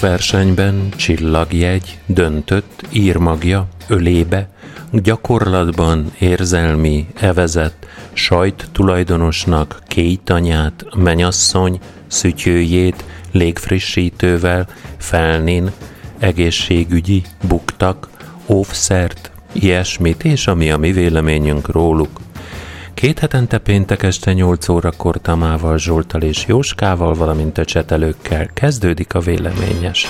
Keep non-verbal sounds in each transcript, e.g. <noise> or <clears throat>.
Versenyben csillagjegy, döntött, írmagja, ölébe, gyakorlatban érzelmi, evezett, sajt tulajdonosnak kéjtanyát, menyasszony, szütyőjét, légfrissítővel, felnén, egészségügyi, buktak, óvszert, ilyesmit, és ami a mi véleményünk róluk. Két hetente péntek este 8 órakor Tamával, Zsoltal és Jóskával, valamint a csetelőkkel kezdődik a véleményes.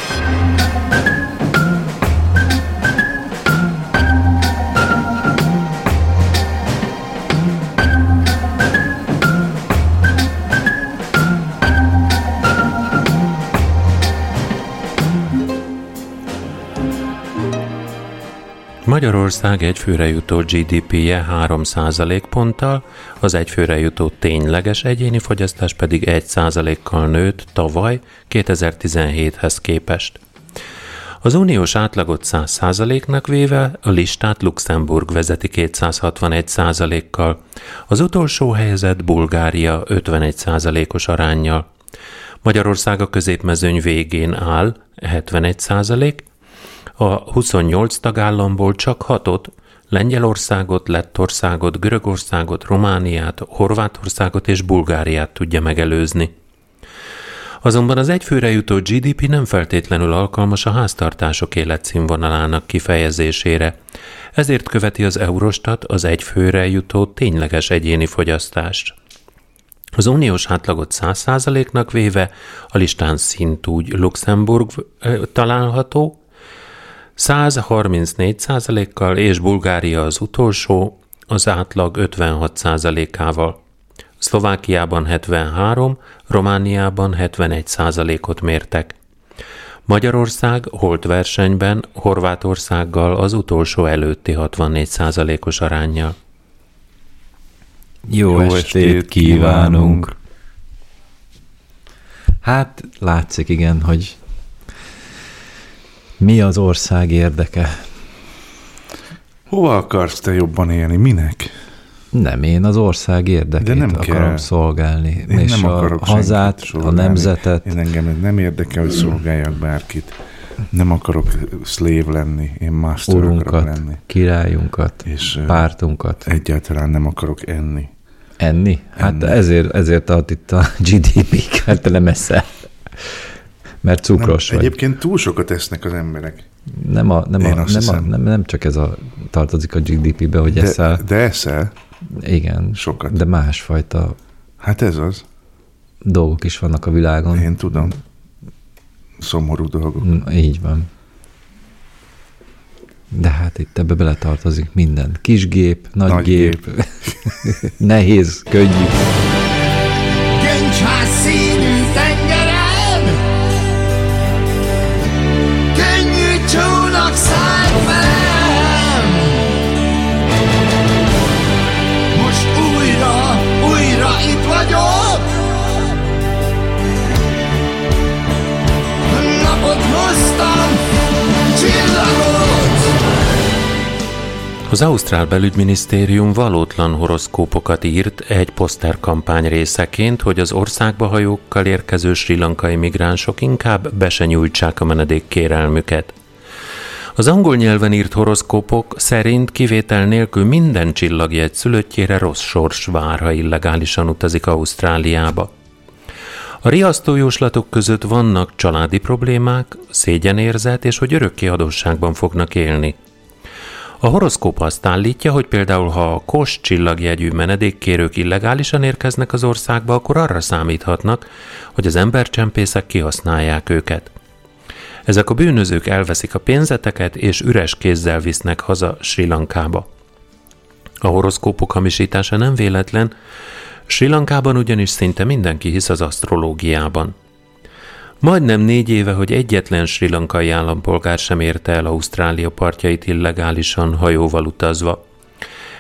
Magyarország egyfőre jutó GDP-je 3 ponttal, az egyfőre jutó tényleges egyéni fogyasztás pedig 1 kal nőtt tavaly 2017-hez képest. Az uniós átlagot 100% nak véve a listát Luxemburg vezeti 261% kal az utolsó helyzet Bulgária 51% os arányjal. Magyarország a középmezőny végén áll 71 a 28 tagállamból csak hatot, Lengyelországot, Lettországot, Görögországot, Romániát, Horvátországot és Bulgáriát tudja megelőzni. Azonban az egyfőre jutó GDP nem feltétlenül alkalmas a háztartások életszínvonalának kifejezésére, ezért követi az Eurostat az egyfőre jutó tényleges egyéni fogyasztást. Az uniós átlagot 100%-nak véve a listán szintúgy Luxemburg található, 134 kal és Bulgária az utolsó, az átlag 56 ával Szlovákiában 73, Romániában 71 százalékot mértek. Magyarország holt versenyben Horvátországgal az utolsó előtti 64 százalékos arányjal. Jó, Jó estét kívánunk! Hát látszik igen, hogy mi az ország érdeke? Hova akarsz te jobban élni? Minek? Nem, én az ország érdekét De nem akarom kell. szolgálni. Én és nem akarok a hazát, a nemzetet. Én engem nem érdekel, hogy szolgáljak bárkit. Nem akarok szlév lenni, én master Urunkat, akarok lenni. királyunkat, és pártunkat. Egyáltalán nem akarok enni. Enni? Hát enni. ezért, ezért tart itt a <laughs> GDP, mert te nem eszel. Mert cukros nem, vagy. Egyébként túl sokat esznek az emberek. Nem, a, nem, a, nem, a, nem, nem csak ez a tartozik a GDP-be, hogy de, eszel. De eszel? Igen. Sokat. De másfajta Hát ez az. Dolgok is vannak a világon. Én tudom. Szomorú dolgok. Mm, így van. De hát itt ebbe beletartozik minden. Kis gép, nagy, nagy gép, gép. <laughs> nehéz, könnyű. Az Ausztrál belügyminisztérium valótlan horoszkópokat írt egy poszterkampány részeként, hogy az országba hajókkal érkező sri lankai migránsok inkább be se nyújtsák a menedék kérelmüket. Az angol nyelven írt horoszkópok szerint kivétel nélkül minden csillagjegy szülöttjére rossz sors vár, ha illegálisan utazik Ausztráliába. A riasztó jóslatok között vannak családi problémák, szégyenérzet és hogy örökké adósságban fognak élni – a horoszkóp azt állítja, hogy például ha a kos csillagjegyű menedékkérők illegálisan érkeznek az országba, akkor arra számíthatnak, hogy az embercsempészek kihasználják őket. Ezek a bűnözők elveszik a pénzeteket és üres kézzel visznek haza Sri Lankába. A horoszkópok hamisítása nem véletlen, Sri Lankában ugyanis szinte mindenki hisz az asztrológiában – Majdnem négy éve, hogy egyetlen sri lankai állampolgár sem érte el Ausztrália partjait illegálisan hajóval utazva.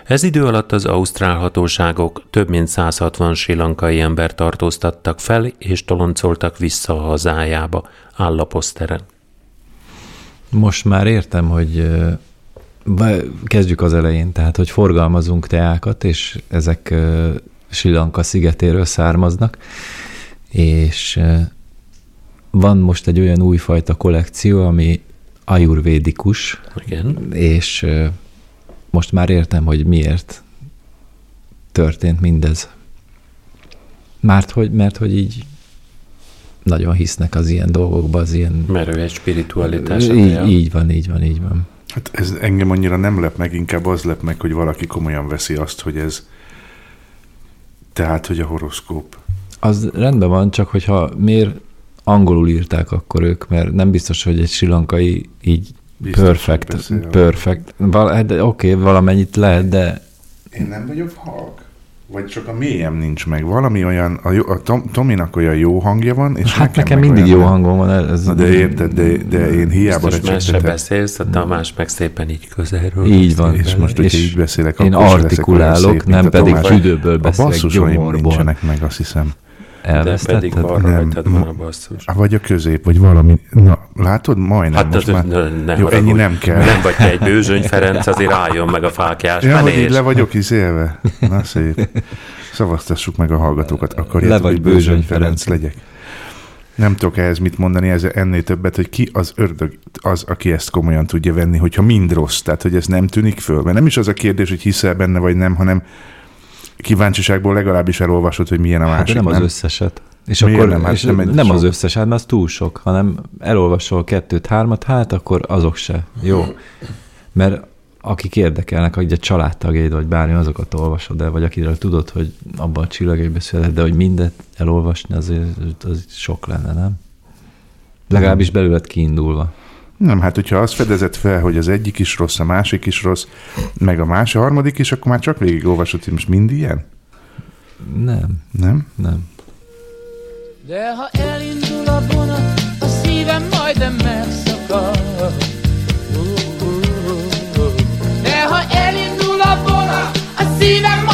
Ez idő alatt az ausztrál hatóságok több mint 160 sri lankai ember tartóztattak fel és toloncoltak vissza a hazájába, áll a poszteren. Most már értem, hogy kezdjük az elején, tehát hogy forgalmazunk teákat, és ezek Sri Lanka szigetéről származnak, és van most egy olyan újfajta kollekció, ami ajurvédikus, Igen. és most már értem, hogy miért történt mindez. Mert hogy, mert hogy így nagyon hisznek az ilyen dolgokba, az ilyen... Mert ő egy spiritualitás. Így, így van, így van, így van. Hát ez engem annyira nem lep meg, inkább az lep meg, hogy valaki komolyan veszi azt, hogy ez tehát, hogy a horoszkóp. Az rendben van, csak hogyha miért angolul írták akkor ők, mert nem biztos, hogy egy silankai így biztos, perfect, perfect. Val- hát, Oké, okay, valamennyit lehet, de... Én nem vagyok halk. Vagy csak a mélyem nincs meg. Valami olyan, a, jó, a Tom, Tominak olyan jó hangja van, és hát nekem, nekem mindig jó hangom van. Ez Na de érted, de, de én hiába Biztos más se beszélsz, a Tamás meg szépen így közelről. Így van. És most, hogy így beszélek, én artikulálok, szép, nem pedig tüdőből beszélek, A basszusaim nincsenek meg, azt hiszem. De pedig arra rajtad van a basszus. Vagy a közép, vagy valami. Na, látod, majdnem. Hát most már... ne, ne jó, ennyi nem kell. Nem vagy te egy bőzsöny Ferenc, azért álljon meg a fákjás ja, hogy így le vagyok izélve. Na szép. Szavaztassuk meg a hallgatókat. Akarjátok, le vagy Bőzsöny Ferenc, Ferenc legyek? Nem tudok ehhez mit mondani, ez ennél többet, hogy ki az ördög, az, aki ezt komolyan tudja venni, hogyha mind rossz, tehát hogy ez nem tűnik föl. Mert nem is az a kérdés, hogy hiszel benne vagy nem, hanem kíváncsiságból legalábbis elolvasod, hogy milyen a másik. Hát nem, nem az összeset. És Miért akkor nem, hát és nem, nem az összeset, mert az túl sok, hanem elolvasol kettőt, hármat, hát akkor azok se. Jó. Mert akik érdekelnek, hogy a családtagjaid, vagy bármi, azokat olvasod el, vagy akiről tudod, hogy abban a csillagai beszélhet, de hogy mindet elolvasni, az, az sok lenne, nem? Legalábbis belőled kiindulva. Nem, hát hogyha azt fedezett fel, hogy az egyik is rossz, a másik is rossz, meg a másik, a harmadik is, akkor már csak végig olvasod, hogy most mind ilyen? Nem. Nem? Nem. De ha elindul a vonat, a szívem majdnem megszakad. De ha elindul a vonat, a szívem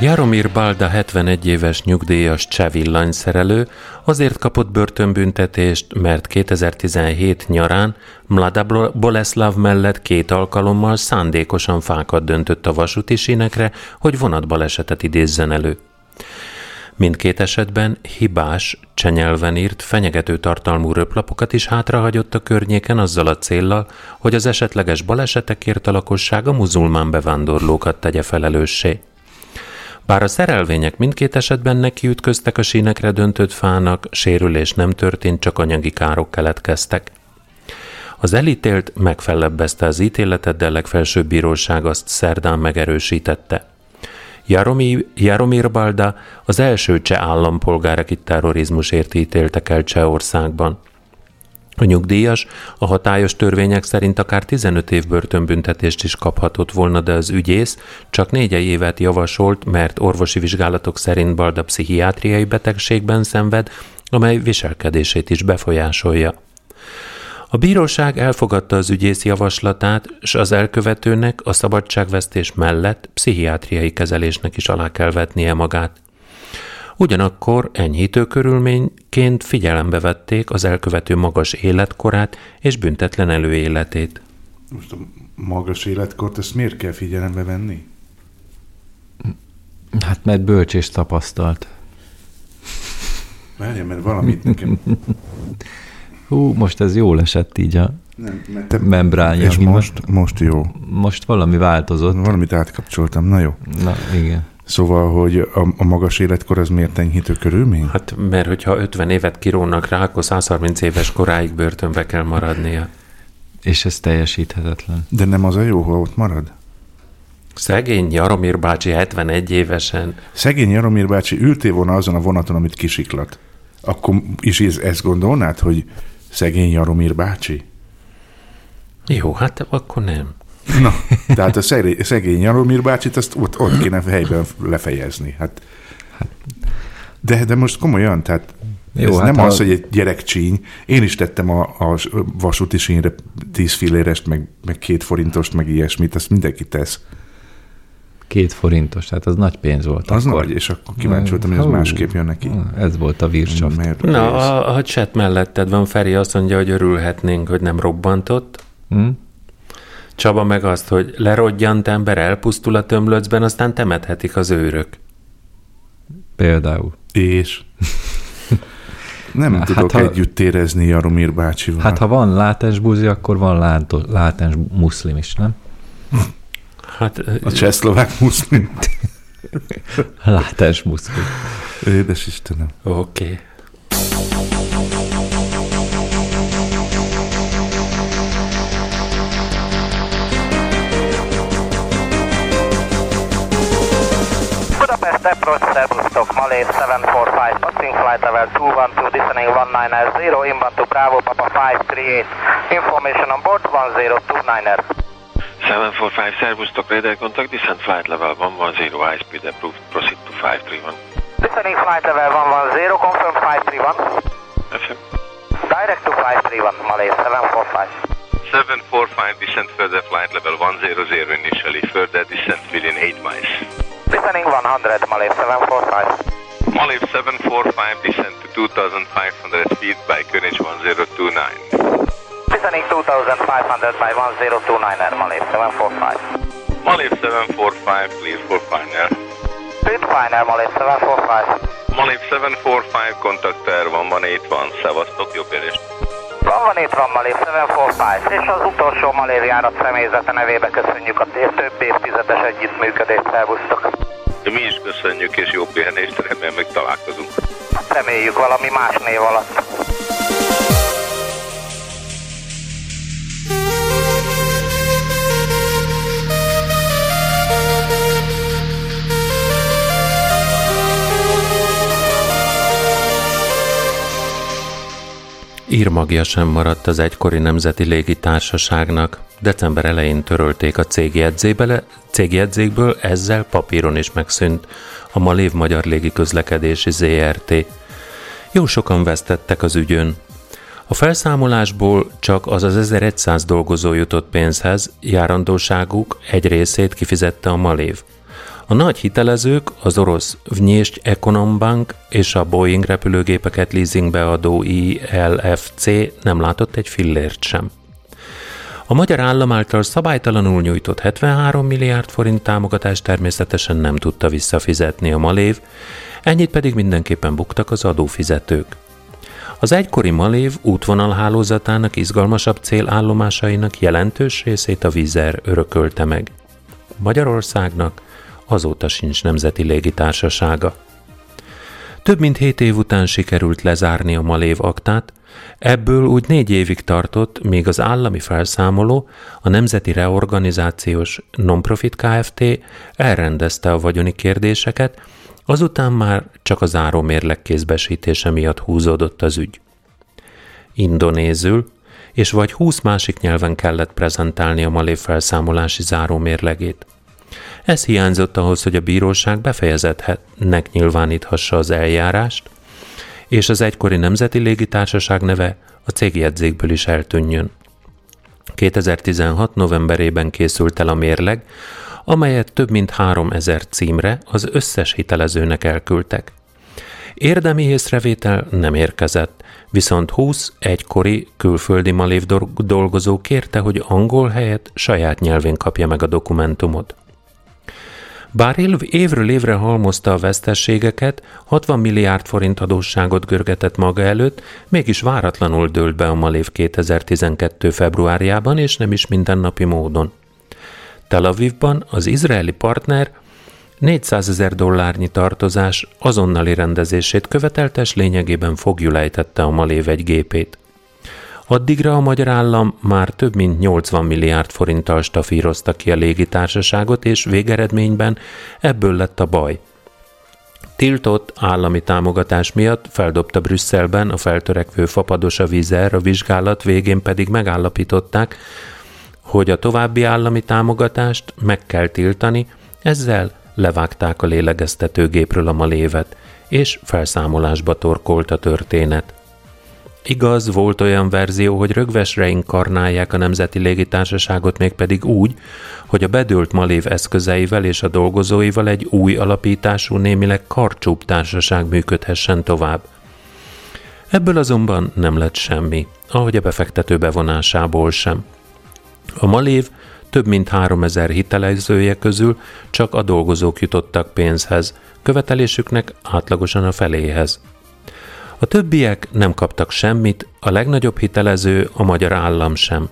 Jaromir Balda 71 éves nyugdíjas cseh villanyszerelő azért kapott börtönbüntetést, mert 2017 nyarán Mlada Boleslav mellett két alkalommal szándékosan fákat döntött a vasúti sínekre, hogy vonatbalesetet idézzen elő. Mindkét esetben hibás, csenyelven írt, fenyegető tartalmú röplapokat is hátrahagyott a környéken azzal a céllal, hogy az esetleges balesetekért a lakosság a muzulmán bevándorlókat tegye felelőssé. Bár a szerelvények mindkét esetben nekiütköztek a sínekre döntött fának, sérülés nem történt, csak anyagi károk keletkeztek. Az elítélt megfellebbezte az ítéletet, de a legfelsőbb bíróság azt szerdán megerősítette. Jaromir, Jaromir Balda az első cseh állampolgár, akit terrorizmusért ítéltek el Csehországban. A nyugdíjas a hatályos törvények szerint akár 15 év börtönbüntetést is kaphatott volna, de az ügyész csak négy évet javasolt, mert orvosi vizsgálatok szerint Balda pszichiátriai betegségben szenved, amely viselkedését is befolyásolja. A bíróság elfogadta az ügyész javaslatát, és az elkövetőnek a szabadságvesztés mellett pszichiátriai kezelésnek is alá kell vetnie magát. Ugyanakkor enyhítő körülményként figyelembe vették az elkövető magas életkorát és büntetlen előéletét. Most a magas életkort, ezt miért kell figyelembe venni? Hát mert bölcs és tapasztalt. Várja, mert valamit nekem... Hú, most ez jól esett így a nem, mert te... membránja. És most, most jó. Most valami változott. Valamit átkapcsoltam, na jó. Na, igen. Szóval, hogy a, a magas életkor az miért enyhítő körülmény? Hát, mert hogyha 50 évet kirónak rá, akkor 130 éves koráig börtönbe kell maradnia. És ez teljesíthetetlen. De nem az a jó, ha ott marad? Szegény Jaromír bácsi 71 évesen. Szegény Jaromír bácsi ültél volna azon a vonaton, amit kisiklat. Akkor is ezt gondolnád, hogy szegény Jaromír bácsi? Jó, hát akkor nem. Na, tehát a szegény Jaromír bácsit azt ott, ott kéne helyben lefejezni. Hát, de, de most komolyan, tehát Jó, ez hát nem a... az, hogy egy gyerekcsíny. Én is tettem a, a vasúti sínre tíz fillérest, meg, meg két forintost, meg ilyesmit, ezt mindenki tesz. Két forintos, tehát az nagy pénz volt. Az akkor. nagy, és akkor kíváncsi voltam, hogy ez másképp jön neki. Ez volt a Wirtschaft. Na, a, a chat melletted van, Feri azt mondja, hogy örülhetnénk, hogy nem robbantott. Hmm? Csaba meg azt, hogy lerodjant ember elpusztul a tömlöcben, aztán temethetik az őrök. Például. És? <laughs> Nem hát, tudok ha, együtt érezni Jaromír bácsival. Hát ha van látens buzi, akkor van látens muszlim is, nem? Hát, a csehszlovák muszlim. <laughs> látens muszlim. Édes Istenem. Oké. Okay. Approach Serbustock, Malay 745, passing flight level 212, descending 190, inbound to Bravo, Papa 538, information on board 1029er. 745 Serbustock, radar contact, descent flight level 110, high speed approved, proceed to 531. Descending flight level 110, confirm 531. FM. Direct to 531, Malay 745. 745 descent further flight level 100 initially, further descent within 8 miles. Descending 100, Malay 745. Malay 745, descent to 2500 feet by Koenig 1029. Descending 2500 by 1029, Malay 745. Malay 745, please for final. Please final, Malay 745. Malay 745, contact air 1181, Szevasztok, jobb érést. Van itt van Malév 745, és az utolsó Malév járat személyzete nevébe köszönjük a több évtizedes együttműködést, szervusztok. Mi is köszönjük, és jobb pihenést, remélem meg találkozunk. Reméljük valami más név alatt. Írmagja sem maradt az egykori Nemzeti Légitársaságnak. December elején törölték a cégjegyzébele, cégjegyzékből, ezzel papíron is megszűnt a Malév Magyar Légiközlekedési ZRT. Jó sokan vesztettek az ügyön. A felszámolásból csak az az 1100 dolgozó jutott pénzhez, járandóságuk egy részét kifizette a Malév. A nagy hitelezők, az orosz Vnyést Econombank és a Boeing repülőgépeket leasingbe adó ILFC nem látott egy fillért sem. A magyar állam által szabálytalanul nyújtott 73 milliárd forint támogatást természetesen nem tudta visszafizetni a Malév, ennyit pedig mindenképpen buktak az adófizetők. Az egykori Malév útvonalhálózatának izgalmasabb célállomásainak jelentős részét a vízer örökölte meg. Magyarországnak azóta sincs nemzeti légitársasága. Több mint hét év után sikerült lezárni a Malév aktát, ebből úgy négy évig tartott, míg az állami felszámoló, a Nemzeti Reorganizációs Nonprofit Kft. elrendezte a vagyoni kérdéseket, azután már csak a zárómérleg kézbesítése miatt húzódott az ügy. Indonézül és vagy húsz másik nyelven kellett prezentálni a Malév felszámolási zárómérlegét. Ez hiányzott ahhoz, hogy a bíróság befejezetnek nyilváníthassa az eljárást, és az egykori Nemzeti Légitársaság neve a cégjegyzékből is eltűnjön. 2016. novemberében készült el a mérleg, amelyet több mint 3000 címre az összes hitelezőnek elküldtek. Érdemi észrevétel nem érkezett, viszont 20 egykori külföldi malév dolgozó kérte, hogy angol helyett saját nyelvén kapja meg a dokumentumot. Bár évről évre halmozta a vesztességeket, 60 milliárd forint adósságot görgetett maga előtt, mégis váratlanul dőlt be a Malév 2012. februárjában, és nem is mindennapi módon. Tel Avivban az izraeli partner 400 ezer dollárnyi tartozás azonnali rendezését követeltes lényegében fogjulejtette a Malév egy gépét. Addigra a magyar állam már több mint 80 milliárd forinttal stafírozta ki a légitársaságot, és végeredményben ebből lett a baj. Tiltott állami támogatás miatt feldobta Brüsszelben a feltörekvő fapados a vízer, a vizsgálat végén pedig megállapították, hogy a további állami támogatást meg kell tiltani, ezzel levágták a lélegeztetőgépről a malévet, és felszámolásba torkolt a történet. Igaz, volt olyan verzió, hogy rögvesre inkarnálják a Nemzeti Légitársaságot, mégpedig úgy, hogy a bedőlt Malév eszközeivel és a dolgozóival egy új alapítású, némileg karcsúbb társaság működhessen tovább. Ebből azonban nem lett semmi, ahogy a befektető bevonásából sem. A Malév több mint 3000 hitelezője közül csak a dolgozók jutottak pénzhez, követelésüknek átlagosan a feléhez. A többiek nem kaptak semmit, a legnagyobb hitelező a magyar állam sem.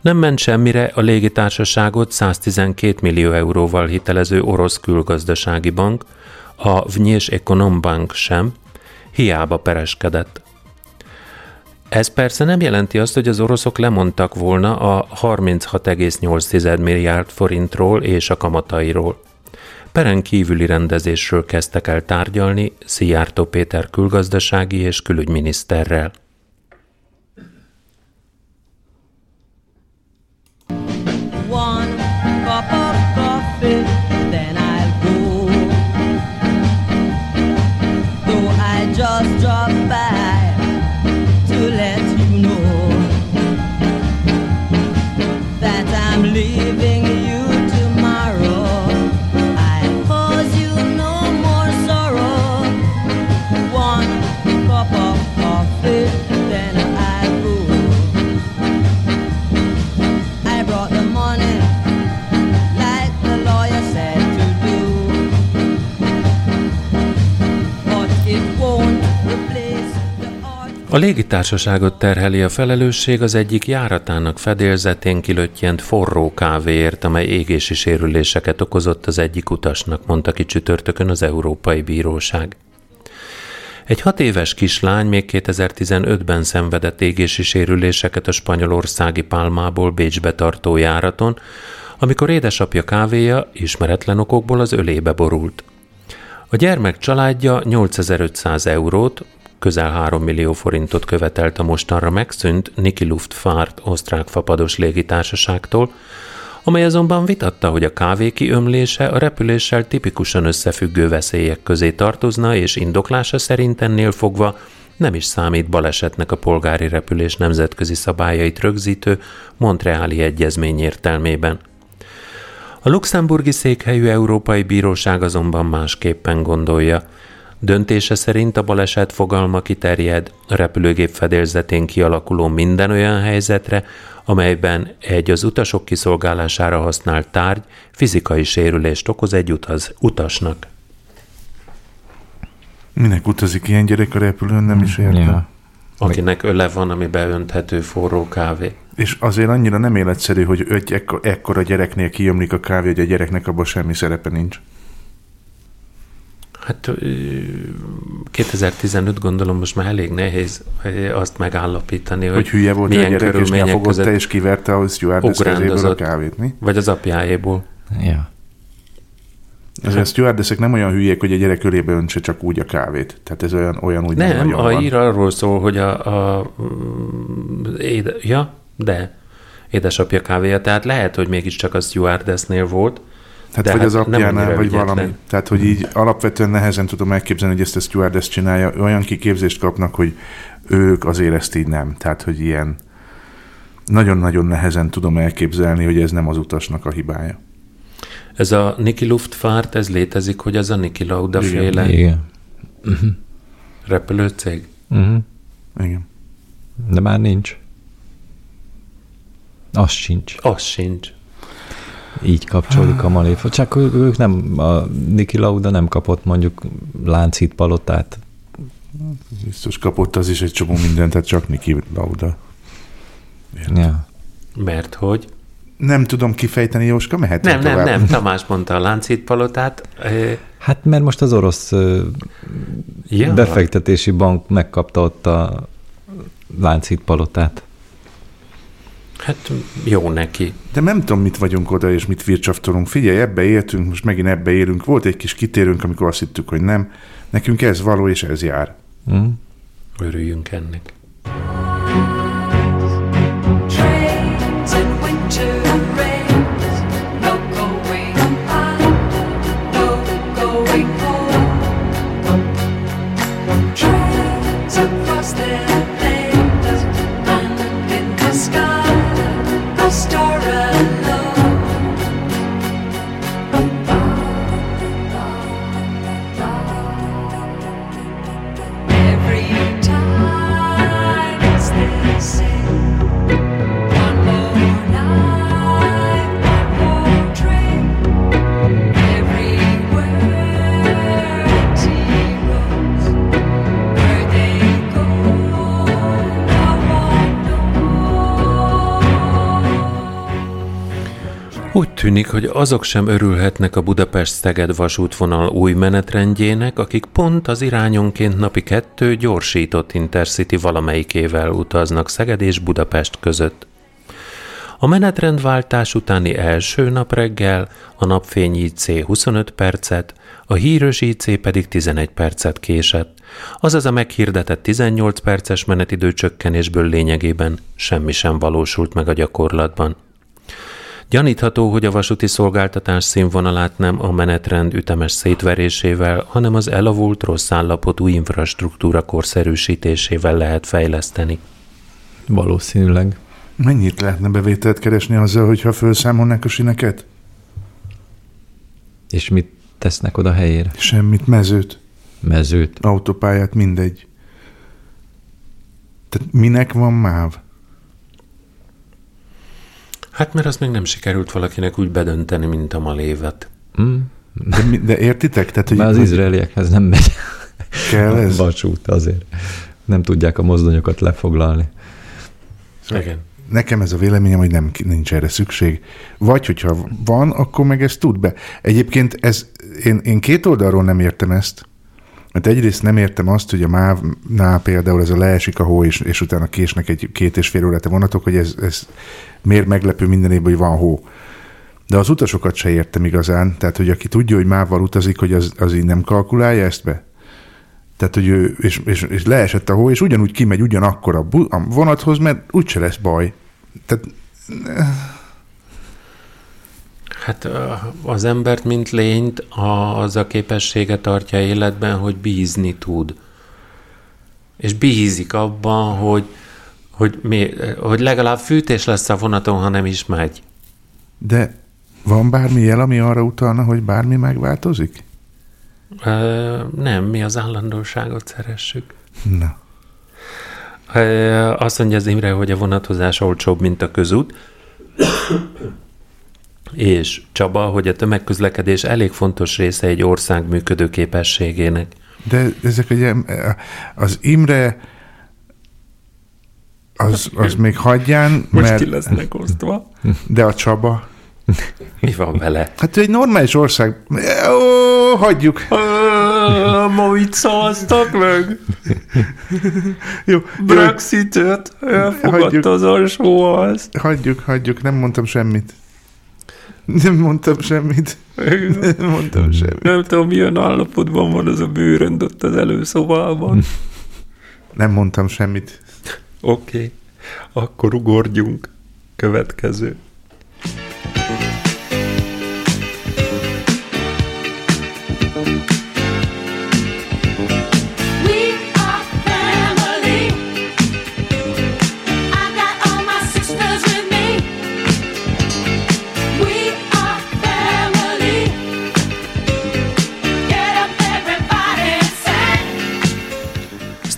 Nem ment semmire a légitársaságot 112 millió euróval hitelező orosz külgazdasági bank, a Vnyés Bank sem, hiába pereskedett. Ez persze nem jelenti azt, hogy az oroszok lemondtak volna a 36,8 milliárd forintról és a kamatairól. Peren kívüli rendezésről kezdtek el tárgyalni Szijjártó Péter külgazdasági és külügyminiszterrel. One A légitársaságot terheli a felelősség az egyik járatának fedélzetén kilöttyent forró kávéért, amely égési sérüléseket okozott az egyik utasnak, mondta ki csütörtökön az Európai Bíróság. Egy hat éves kislány még 2015-ben szenvedett égési sérüléseket a spanyolországi Pálmából Bécsbe tartó járaton, amikor édesapja kávéja ismeretlen okokból az ölébe borult. A gyermek családja 8500 eurót, közel 3 millió forintot követelt a mostanra megszűnt Niki Luftfahrt osztrák fapados légitársaságtól, amely azonban vitatta, hogy a kávé kiömlése a repüléssel tipikusan összefüggő veszélyek közé tartozna, és indoklása szerint ennél fogva nem is számít balesetnek a polgári repülés nemzetközi szabályait rögzítő Montreali Egyezmény értelmében. A luxemburgi székhelyű Európai Bíróság azonban másképpen gondolja – Döntése szerint a baleset fogalma kiterjed a repülőgép fedélzetén kialakuló minden olyan helyzetre, amelyben egy az utasok kiszolgálására használt tárgy fizikai sérülést okoz egy utaz, utasnak. Minek utazik ilyen gyerek a repülőn, nem is értem. Ja. Akinek öle van, ami beönthető forró kávé. És azért annyira nem életszerű, hogy egy ekkor, ekkora gyereknél kijömlik a kávé, hogy a gyereknek abban semmi szerepe nincs. Hát 2015 gondolom most már elég nehéz azt megállapítani, hogy, hogy hülye volt milyen a gyerek, és elfogadta, és kiverte a stewardess kezéből a kávét, mi? Vagy az apjáéból. Ja. Ez a stewardessek nem olyan hülyék, hogy a gyerek körébe öntse csak úgy a kávét. Tehát ez olyan, olyan úgy nem, nem a ír arról szól, hogy a, a éde, ja, de édesapja kávéja, tehát lehet, hogy mégiscsak a stewardessnél volt, Hát De vagy hát az apjánál, vagy ügyetlen. valami. Tehát, hogy így alapvetően nehezen tudom elképzelni, hogy ezt a stewardess csinálja. Olyan kiképzést kapnak, hogy ők azért ezt így nem. Tehát, hogy ilyen nagyon-nagyon nehezen tudom elképzelni, hogy ez nem az utasnak a hibája. Ez a Niki Luftfahrt, ez létezik, hogy ez a Niki Lauda Igen. féle Igen. Uh-huh. repülőcég? Uh-huh. Igen. De már nincs. Az sincs. Az sincs így kapcsolódik a maléfa. Csak ők nem, a Niki Lauda nem kapott mondjuk láncít palotát. Biztos kapott az is egy csomó mindent, tehát csak Niki Lauda. Ja. Mert hogy? Nem tudom kifejteni, Jóska, mehet Nem, nem, nem, Tamás mondta a láncít palotát. Hát mert most az orosz ja. befektetési bank megkapta ott a láncít palotát. Hát jó neki. De nem tudom, mit vagyunk oda, és mit vircsaftolunk. Figyelj, ebbe éltünk, most megint ebbe élünk. Volt egy kis kitérünk, amikor azt hittük, hogy nem. Nekünk ez való, és ez jár. Mm. Örüljünk ennek. Hogy azok sem örülhetnek a Budapest-Szeged vasútvonal új menetrendjének, akik pont az irányonként napi kettő gyorsított Intercity valamelyikével utaznak Szeged és Budapest között. A menetrendváltás utáni első nap reggel a napfény IC 25 percet, a híres IC pedig 11 percet késett, azaz a meghirdetett 18 perces menetidő csökkenésből lényegében semmi sem valósult meg a gyakorlatban. Gyanítható, hogy a vasúti szolgáltatás színvonalát nem a menetrend ütemes szétverésével, hanem az elavult rossz állapotú infrastruktúra korszerűsítésével lehet fejleszteni. Valószínűleg. Mennyit lehetne bevételt keresni azzal, hogyha felszámolnák a sineket? És mit tesznek oda helyére? Semmit, mezőt. Mezőt? Autópályát, mindegy. Tehát minek van MÁV? Hát mert azt még nem sikerült valakinek úgy bedönteni, mint a malévet. Mm. De, de értitek? Tehát, hogy, Már az izraeliekhez nem megy. Kell ez? <laughs> Vasút azért. Nem tudják a mozdonyokat lefoglalni. Szóval Igen. Nekem ez a véleményem, hogy nem, nincs erre szükség. Vagy, hogyha van, akkor meg ezt tud be. Egyébként ez, én, én két oldalról nem értem ezt. Mert egyrészt nem értem azt, hogy a MÁV-nál például ez a leesik a hó, és, és utána késnek egy két és fél órát a vonatok, hogy ez, ez miért meglepő minden évben, hogy van hó. De az utasokat se értem igazán, tehát hogy aki tudja, hogy mával utazik, hogy az, az így nem kalkulálja ezt be. Tehát, hogy ő, és, és, és leesett a hó, és ugyanúgy kimegy ugyanakkor a, bu- a vonathoz, mert úgyse lesz baj. Tehát... Hát az embert, mint lényt, az a képessége tartja életben, hogy bízni tud. És bízik abban, hogy, hogy, mi, hogy legalább fűtés lesz a vonaton, ha nem is megy. De van bármi jel, ami arra utalna, hogy bármi megváltozik? Ö, nem, mi az állandóságot szeressük. Na. Ö, azt mondja az Imre, hogy a vonatozás olcsóbb, mint a közút. És Csaba, hogy a tömegközlekedés elég fontos része egy ország működő képességének. De ezek ugye, az Imre az, az még hagyján, Most mert... ki lesznek osztva. De a Csaba... Mi van vele? Hát egy normális ország... Ó, hagyjuk. Ma itt szavaztak meg. Jó. Brexitet elfogadta az alsóhoz. Hagyjuk, hagyjuk, nem mondtam semmit. Nem mondtam semmit. Nem mondtam semmit. Nem tudom, milyen állapotban van az a bőrönd ott az előszobában. Nem mondtam semmit. Oké, okay. akkor ugorjunk. Következő.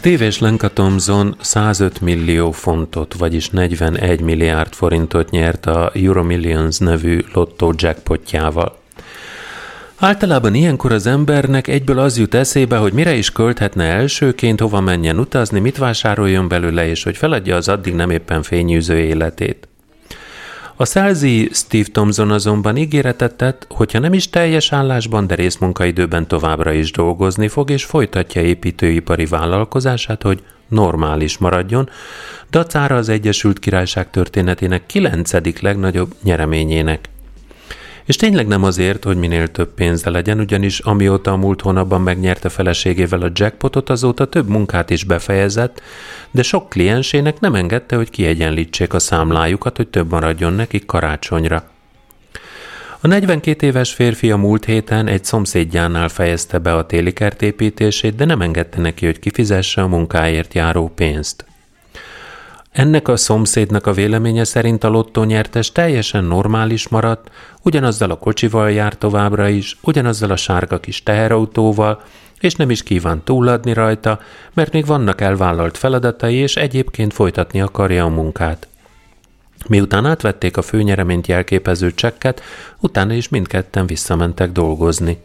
Steve és Lenka Thompson 105 millió fontot, vagyis 41 milliárd forintot nyert a Euromillions nevű lottó jackpotjával. Általában ilyenkor az embernek egyből az jut eszébe, hogy mire is költhetne elsőként, hova menjen utazni, mit vásároljon belőle, és hogy feladja az addig nem éppen fényűző életét. A szelzi Steve Thompson azonban ígéretet tett, hogyha nem is teljes állásban, de részmunkaidőben továbbra is dolgozni fog, és folytatja építőipari vállalkozását, hogy normális maradjon, dacára az Egyesült Királyság történetének kilencedik legnagyobb nyereményének. És tényleg nem azért, hogy minél több pénze legyen, ugyanis amióta a múlt hónapban megnyerte feleségével a jackpotot, azóta több munkát is befejezett, de sok kliensének nem engedte, hogy kiegyenlítsék a számlájukat, hogy több maradjon nekik karácsonyra. A 42 éves férfi a múlt héten egy szomszédjánál fejezte be a téli kertépítését, de nem engedte neki, hogy kifizesse a munkáért járó pénzt. Ennek a szomszédnak a véleménye szerint a lottó nyertes teljesen normális maradt, ugyanazzal a kocsival jár továbbra is, ugyanazzal a sárga kis teherautóval, és nem is kíván túladni rajta, mert még vannak elvállalt feladatai, és egyébként folytatni akarja a munkát. Miután átvették a főnyereményt jelképező csekket, utána is mindketten visszamentek dolgozni.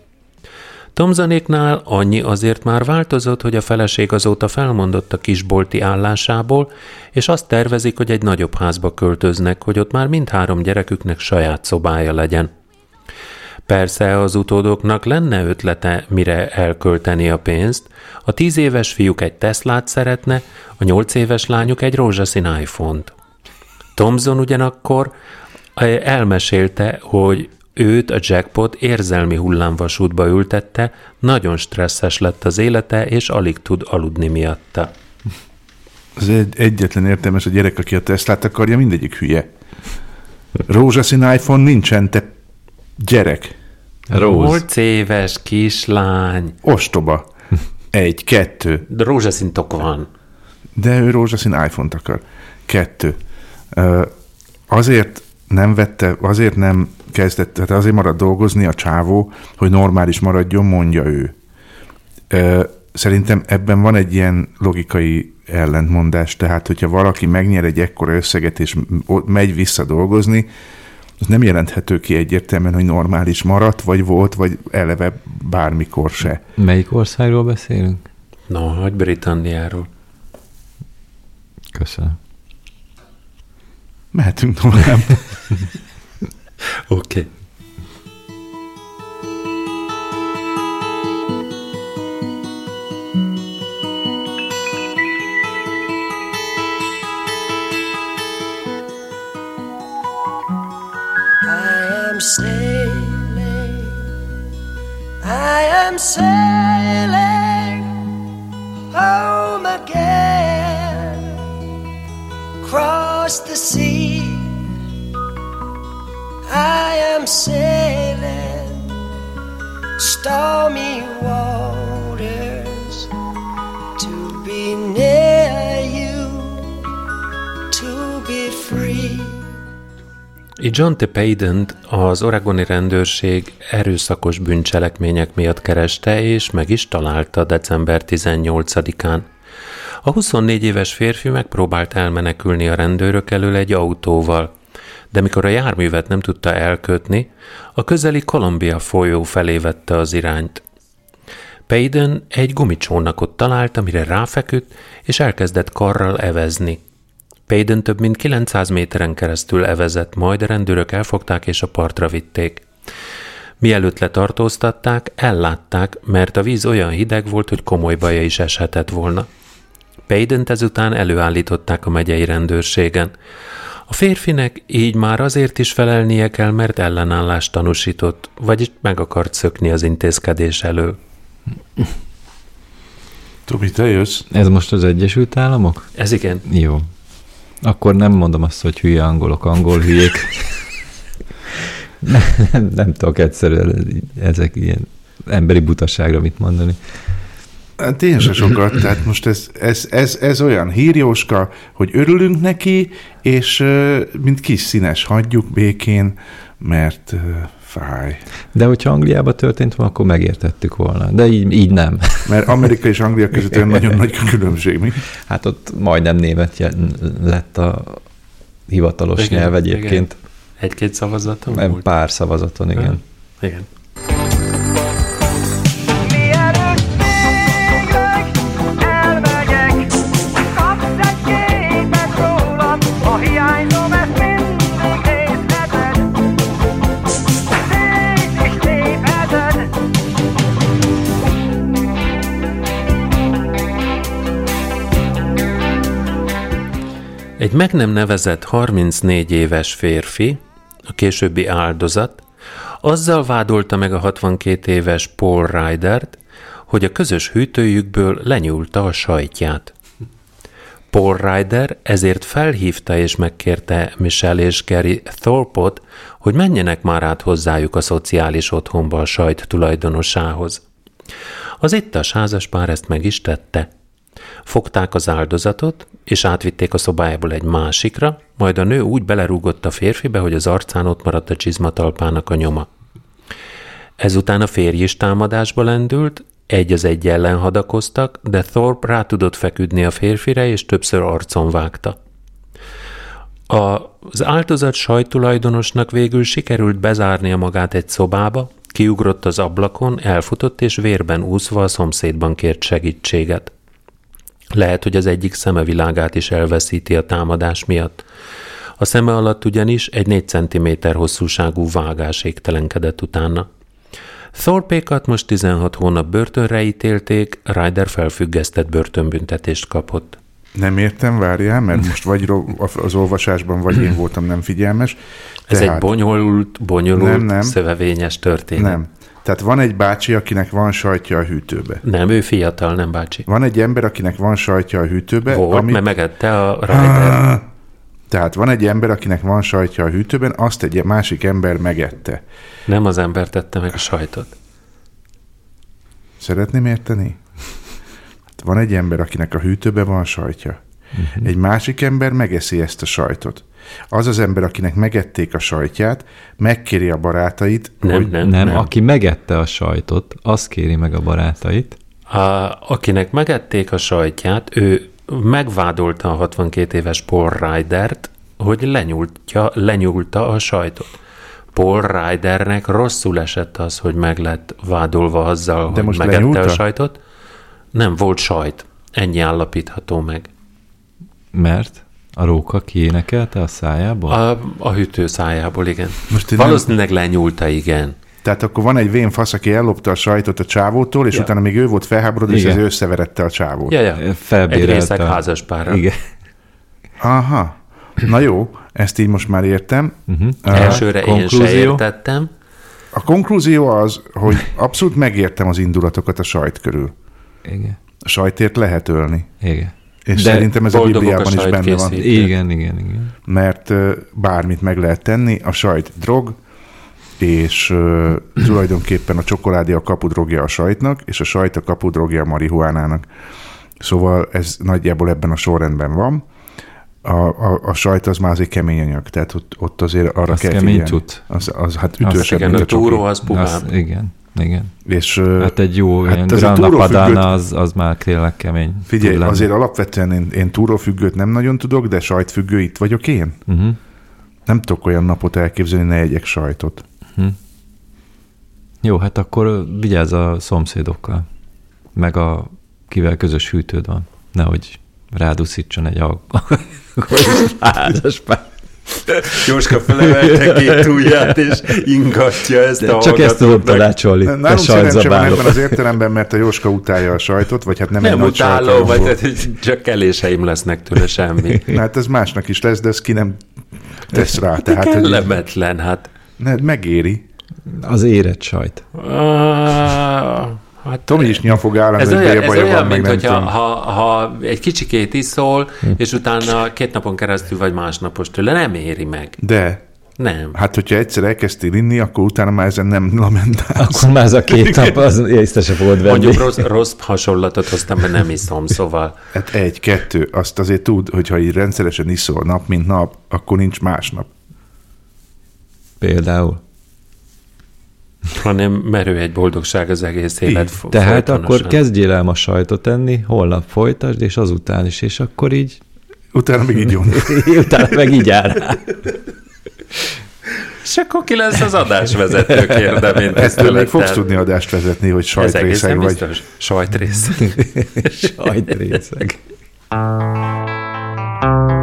Tomzanéknál annyi azért már változott, hogy a feleség azóta felmondott a kisbolti állásából, és azt tervezik, hogy egy nagyobb házba költöznek, hogy ott már mindhárom gyereküknek saját szobája legyen. Persze az utódoknak lenne ötlete, mire elkölteni a pénzt. A tíz éves fiúk egy Teslát szeretne, a nyolc éves lányuk egy rózsaszín iPhone-t. Thomson ugyanakkor eh, elmesélte, hogy őt a jackpot érzelmi hullámvasútba ültette, nagyon stresszes lett az élete, és alig tud aludni miatta. Az egy, egyetlen értelmes a gyerek, aki a Teslát akarja, mindegyik hülye. Rózsaszín iPhone nincsen, te gyerek. Róz. 8 éves kislány. Ostoba. Egy, kettő. De rózsaszín tok van. De ő rózsaszín iPhone-t akar. Kettő. Azért nem vette, azért nem kezdett, tehát azért marad dolgozni a csávó, hogy normális maradjon, mondja ő. Szerintem ebben van egy ilyen logikai ellentmondás, tehát hogyha valaki megnyer egy ekkora összeget és megy vissza dolgozni, az nem jelenthető ki egyértelműen, hogy normális maradt, vagy volt, vagy eleve bármikor se. Melyik országról beszélünk? No, hogy Britanniáról. Köszönöm. Mehetünk tovább. <laughs> Oké. okay. sailing, I am sailing home again, across the sea. I am sailing stormy waters to be near you, to be free. John T. payden az oregoni rendőrség erőszakos bűncselekmények miatt kereste, és meg is találta december 18-án. A 24 éves férfi megpróbált elmenekülni a rendőrök elől egy autóval, de mikor a járművet nem tudta elkötni, a közeli Columbia folyó felé vette az irányt. Payden egy gumicsónakot talált, amire ráfeküdt, és elkezdett karral evezni – Payden több mint 900 méteren keresztül evezett, majd a rendőrök elfogták és a partra vitték. Mielőtt letartóztatták, ellátták, mert a víz olyan hideg volt, hogy komoly baja is eshetett volna. Payden ezután előállították a megyei rendőrségen. A férfinek így már azért is felelnie kell, mert ellenállást tanúsított, vagyis meg akart szökni az intézkedés elől. Tobi, te jössz? Ez most az Egyesült Államok? Ez igen. Jó. Akkor nem mondom azt, hogy hülye angolok, angol hülyék. nem, <laughs> nem, nem tudok egyszerűen ezek ilyen emberi butaságra mit mondani. Hát én se sokat, tehát most ez, ez, ez, ez olyan hírjóska, hogy örülünk neki, és mint kis színes hagyjuk békén, mert fáj. De hogyha Angliában történt volna, akkor megértettük volna. De így, így nem. Mert Amerika és Anglia között olyan nagyon nagy különbség, mi? Hát ott majdnem német lett a hivatalos igen, nyelv egyébként. Egy-két szavazaton? Pár szavazaton, igen. Igen. Egy meg nem nevezett 34 éves férfi, a későbbi áldozat, azzal vádolta meg a 62 éves Paul Rydert, hogy a közös hűtőjükből lenyúlta a sajtját. Paul Ryder ezért felhívta és megkérte Michelle és Gary Thorpot, hogy menjenek már át hozzájuk a szociális otthonba a sajt tulajdonosához. Az ittas házaspár ezt meg is tette. Fogták az áldozatot, és átvitték a szobájából egy másikra, majd a nő úgy belerúgott a férfibe, hogy az arcán ott maradt a csizmatalpának a nyoma. Ezután a férj is támadásba lendült, egy az egy ellen hadakoztak, de Thorpe rá tudott feküdni a férfire, és többször arcon vágta. A, az áldozat sajtulajdonosnak végül sikerült bezárnia magát egy szobába, Kiugrott az ablakon, elfutott és vérben úszva a szomszédban kért segítséget. Lehet, hogy az egyik szeme világát is elveszíti a támadás miatt. A szeme alatt ugyanis egy 4 cm hosszúságú vágás égtelenkedett utána. Thorpékat most 16 hónap börtönre ítélték, Ryder felfüggesztett börtönbüntetést kapott. Nem értem, várjál, mert most vagy az olvasásban, vagy én voltam nem figyelmes. Ez egy bonyolult, bonyolult, nem, nem, szövevényes történet. Nem. Tehát van egy bácsi, akinek van sajtja a hűtőbe. Nem, ő fiatal, nem bácsi. Van egy ember, akinek van sajtja a hűtőbe. Volt, amit... mert megette a Ryder. Ah, tehát van egy ember, akinek van sajtja a hűtőben, azt egy másik ember megette. Nem az ember tette meg a sajtot. Szeretném érteni? Hát van egy ember, akinek a hűtőben van sajtja. Uh-huh. Egy másik ember megeszi ezt a sajtot. Az az ember, akinek megették a sajtját, megkéri a barátait, nem, hogy... Nem, nem, nem, aki megette a sajtot, az kéri meg a barátait. A, akinek megették a sajtját, ő megvádolta a 62 éves Paul Rydert, hogy lenyúltja, lenyúlta a sajtot. Paul Rydernek rosszul esett az, hogy meg lett vádolva azzal, De hogy most megette lenyúlta? a sajtot. Nem, volt sajt. Ennyi állapítható meg. Mert? A róka kiénekelte a szájából? A, a hűtő szájából, igen. Most Valószínűleg nem... lenyúlta, igen. Tehát akkor van egy vén fasz, aki ellopta a sajtot a csávótól, és ja. utána még ő volt felháborodva, és ez ő összeverette a csávót. Ja, ja. Felbérelte. Egy házas párra. Igen. Aha. Na jó, ezt így most már értem. Uh-huh. Uh, Elsőre konklúzió. én se értettem. A konklúzió az, hogy abszolút megértem az indulatokat a sajt körül. Igen. A sajtért lehet ölni. Igen. És De szerintem ez a Bibliában a is benne van. Igen, igen, igen. Mert bármit meg lehet tenni, a sajt drog, és uh, <clears throat> tulajdonképpen a csokoládé a kapudrogja a sajtnak, és a sajt a kapudrogja a marihuánának. Szóval ez nagyjából ebben a sorrendben van. A, a, a sajt az már azért kemény anyag, tehát ott, ott azért arra az kell kemény figyelni. Tud. Az, az hát ütősebb, igen, a, a túró az puhább. igen. Igen. És, hát egy jó hát ilyen Padana az, az már tényleg kemény. Figyelj, azért alapvetően én, én túrófüggőt nem nagyon tudok, de sajtfüggő itt vagyok én. Uh-huh. Nem tudok olyan napot elképzelni, ne egyek sajtot. Uh-huh. Jó, hát akkor vigyázz a szomszédokkal, meg a kivel közös hűtőd van. Nehogy ráduszítson egy házaspár. Jóska felemelte két ujját, és ingatja ezt a Csak ezt tudom tanácsolni. Nálunk szerencsé van ebben az értelemben, mert a Jóska utálja a sajtot, vagy hát nem, nem egy utálom, vagy hát, csak keléseim lesznek tőle semmi. <laughs> hát ez másnak is lesz, de ez ki nem tesz rá. Tehát, kellemetlen, hát. Ne, megéri. Az érett sajt. Ah, Hát Tomi is nyafogál, ez olyan, ez olyan van, mint hogyha ha, ha egy kicsikét iszol, hm. és utána két napon keresztül vagy másnapos tőle, nem éri meg. De. Nem. Hát, hogyha egyszer elkezdtél inni, akkor utána már ezen nem lamentálsz. Akkor már ez a két <laughs> nap, az észre se fogod venni. Mondjuk rossz, rossz hasonlatot hoztam, mert nem iszom, szóval. Hát egy, kettő, azt azért tud, hogyha így rendszeresen iszol nap, mint nap, akkor nincs másnap. Például hanem merő egy boldogság az egész élet. Így. Tehát akkor kezdjél el ma sajtot enni, holnap folytasd, és azután is, és akkor így... Utána meg így <laughs> Utána meg így áll És akkor ki lesz az adásvezető kérdemén. Ezt még fogsz tudni adást vezetni, hogy sajtrészeg vagy. Biztos. Sajtrészeg. <laughs> Sajtrészeg. <laughs>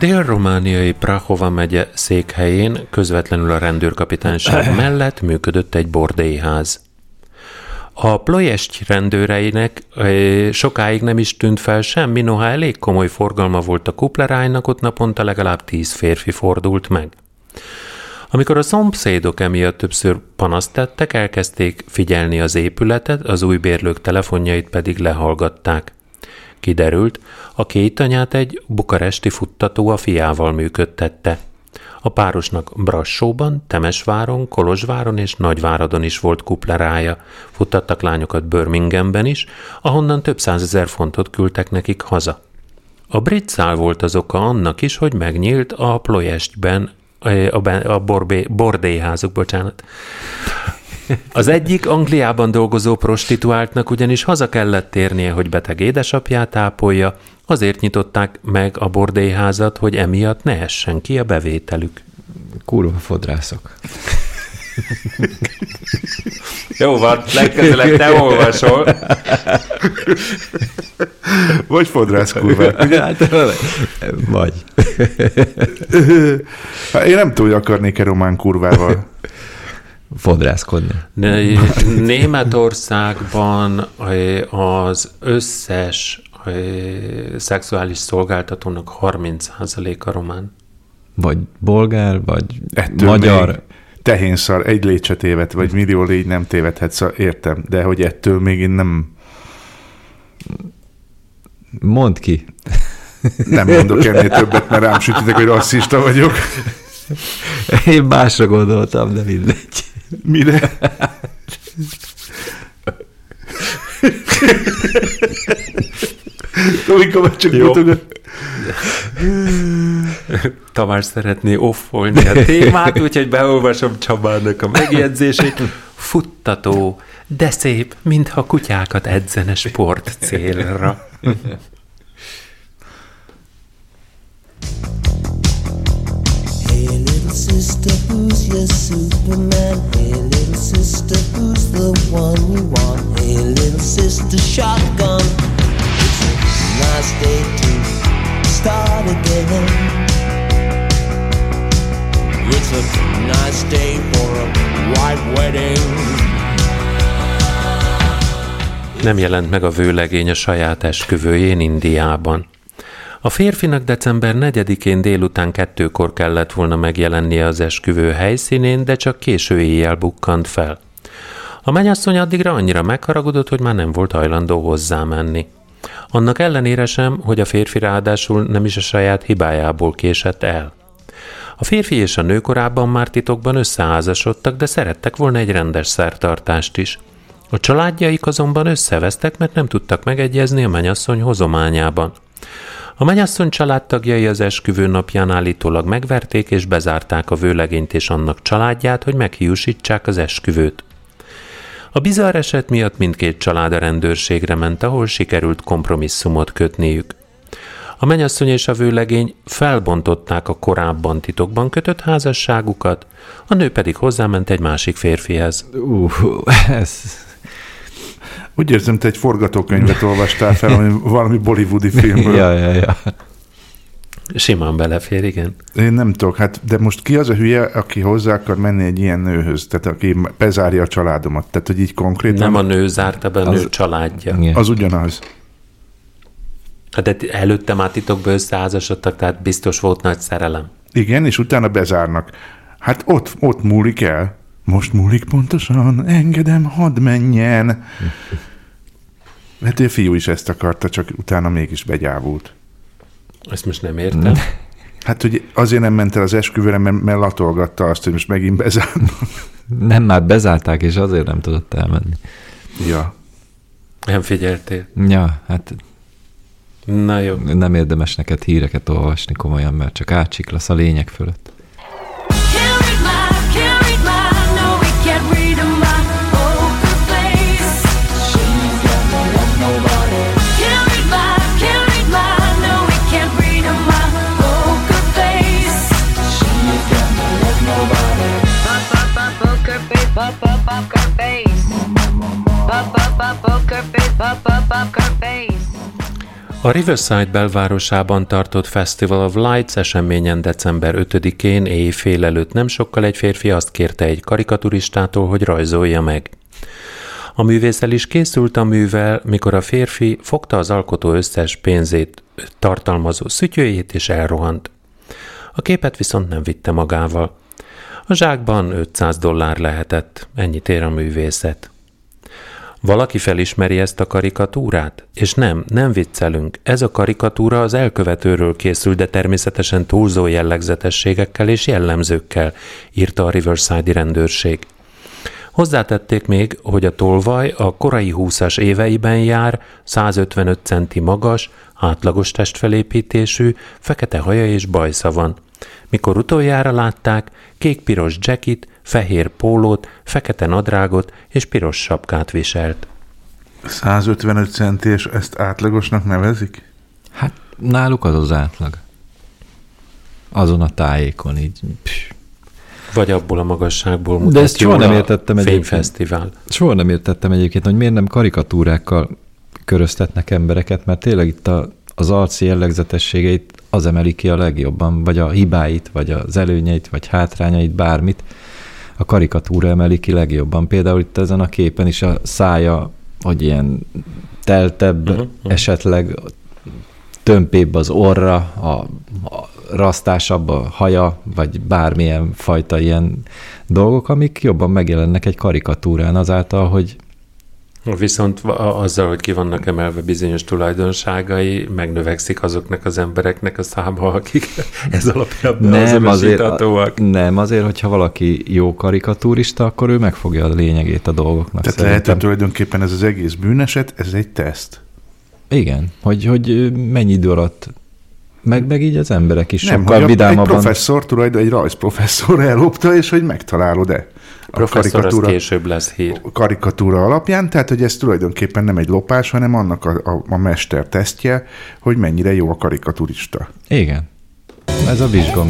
dél-romániai Prahova megye székhelyén, közvetlenül a rendőrkapitányság <laughs> mellett működött egy bordélyház. A Plojest rendőreinek sokáig nem is tűnt fel semmi, noha elég komoly forgalma volt a kuplerájnak, ott naponta legalább tíz férfi fordult meg. Amikor a szomszédok emiatt többször panaszt tettek, elkezdték figyelni az épületet, az új bérlők telefonjait pedig lehallgatták. Kiderült, a két anyát egy bukaresti futtató a fiával működtette. A párosnak Brassóban, Temesváron, Kolozsváron és Nagyváradon is volt kuplerája. Futtattak lányokat Birminghamben is, ahonnan több százezer fontot küldtek nekik haza. A brit szál volt az oka annak is, hogy megnyílt a Ployestben, a, a borbé, bordélyházuk, bocsánat. Az egyik Angliában dolgozó prostituáltnak ugyanis haza kellett térnie, hogy beteg édesapját ápolja, azért nyitották meg a bordélyházat, hogy emiatt ne essen ki a bevételük. Kurva fodrászok. Jó van, legközelebb te olvasol. Vagy fodrász kurva. Hát, vagy. Hát én nem tudom, hogy akarnék-e román kurvával fodrászkodni. Németországban az összes szexuális szolgáltatónak 30%-a román. Vagy bolgár, vagy Ettől magyar. Tehénszar, egy légy téved, vagy millió légy nem tévedhetsz, szóval értem, de hogy ettől még én nem... Mondd ki. Nem mondok ennél többet, mert rám sütitek, hogy rasszista vagyok. Én másra gondoltam, de mindegy. Mire? Tomika csak mutogat. Tamás szeretné offolni a témát, úgyhogy beolvasom Csabának a megjegyzését. Futtató, de szép, mintha kutyákat edzene sport célra. Sister, who's your Superman? Hey, little sister, who's the one you want? Hey, little sister, shotgun. It's a nice day to start again. It's a nice day for a white wedding. Nem jelent meg a vőlegény a saját esküvőjén Indiában. A férfinak december 4-én délután kettőkor kellett volna megjelennie az esküvő helyszínén, de csak késő éjjel bukkant fel. A mennyasszony addigra annyira megharagudott, hogy már nem volt hajlandó hozzá menni. Annak ellenére sem, hogy a férfi ráadásul nem is a saját hibájából késett el. A férfi és a nő korábban már titokban összeházasodtak, de szerettek volna egy rendes szertartást is. A családjaik azonban összevesztek, mert nem tudtak megegyezni a mennyasszony hozományában. A mennyasszony családtagjai az esküvő napján állítólag megverték és bezárták a vőlegényt és annak családját, hogy meghiúsítsák az esküvőt. A bizarr eset miatt mindkét család a rendőrségre ment, ahol sikerült kompromisszumot kötniük. A mennyasszony és a vőlegény felbontották a korábban titokban kötött házasságukat, a nő pedig hozzáment egy másik férfihez. Uh, ez, úgy érzem, te egy forgatókönyvet olvastál fel, ami valami bollywoodi <laughs> filmről. ja, ja, ja. Simán belefér, igen. Én nem tudok, hát de most ki az a hülye, aki hozzá akar menni egy ilyen nőhöz, tehát aki bezárja a családomat, tehát hogy így konkrétan... Nem a nő zárta be, a nő családja. Igen. Az ugyanaz. Hát de előtte már titokban összeházasodtak, tehát biztos volt nagy szerelem. Igen, és utána bezárnak. Hát ott, ott múlik el. Most múlik pontosan, engedem, hadd menjen. Mert a fiú is ezt akarta, csak utána mégis begyávult. Ezt most nem értem. <laughs> Hát, hogy azért nem ment el az esküvőre, mert, mert latolgatta azt, hogy most megint bezárnak. <laughs> Nem, már bezárták, és azért nem tudott elmenni. Ja. Nem figyeltél? Ja, hát Na jó. Nem érdemes neked híreket olvasni komolyan, mert csak átsiklasz a lények fölött. A Riverside belvárosában tartott Festival of Lights eseményen december 5-én éjfél előtt nem sokkal egy férfi azt kérte egy karikaturistától, hogy rajzolja meg. A művészel is készült a művel, mikor a férfi fogta az alkotó összes pénzét tartalmazó szütyőjét és elrohant. A képet viszont nem vitte magával. A zsákban 500 dollár lehetett, ennyit ér a művészet. Valaki felismeri ezt a karikatúrát? És nem, nem viccelünk. Ez a karikatúra az elkövetőről készül, de természetesen túlzó jellegzetességekkel és jellemzőkkel, írta a Riverside rendőrség. Hozzátették még, hogy a tolvaj a korai 20-as éveiben jár, 155 centi magas, átlagos testfelépítésű, fekete haja és bajsza van. Mikor utoljára látták, kék-piros jackit, fehér pólót, fekete nadrágot és piros sapkát viselt. 155 centi, és ezt átlagosnak nevezik? Hát náluk az az átlag. Azon a tájékon így. Pff. Vagy abból a magasságból mutat De ezt soha nem értettem egyébként. Fényfesztivál. Soha nem értettem egyébként, hogy miért nem karikatúrákkal köröztetnek embereket, mert tényleg itt a, az arci jellegzetességeit az emeli ki a legjobban, vagy a hibáit, vagy az előnyeit, vagy hátrányait, bármit a karikatúra emeli ki legjobban. Például itt ezen a képen is a szája, hogy ilyen teltebb, uh-huh, uh-huh. esetleg tömpébb az orra, a, a rasztásabb a haja, vagy bármilyen fajta ilyen dolgok, amik jobban megjelennek egy karikatúrán azáltal, hogy Viszont azzal, hogy ki vannak emelve bizonyos tulajdonságai, megnövekszik azoknak az embereknek a száma, akik <laughs> ez alapján nem azért, nem, azért, hogyha valaki jó karikatúrista, akkor ő megfogja a lényegét a dolgoknak. Tehát szerintem. lehet, hogy tulajdonképpen ez az egész bűneset, ez egy teszt. Igen, hogy, hogy mennyi idő alatt meg, meg így az emberek is nem, sokkal vidámabban. Egy professzor, tulajdon, egy rajzprofesszor <laughs> ellopta, és hogy megtalálod-e a karikatúra, később lesz hír. karikatúra alapján, tehát hogy ez tulajdonképpen nem egy lopás, hanem annak a, a, a mester tesztje, hogy mennyire jó a karikaturista. Igen. Ez a vizsgom.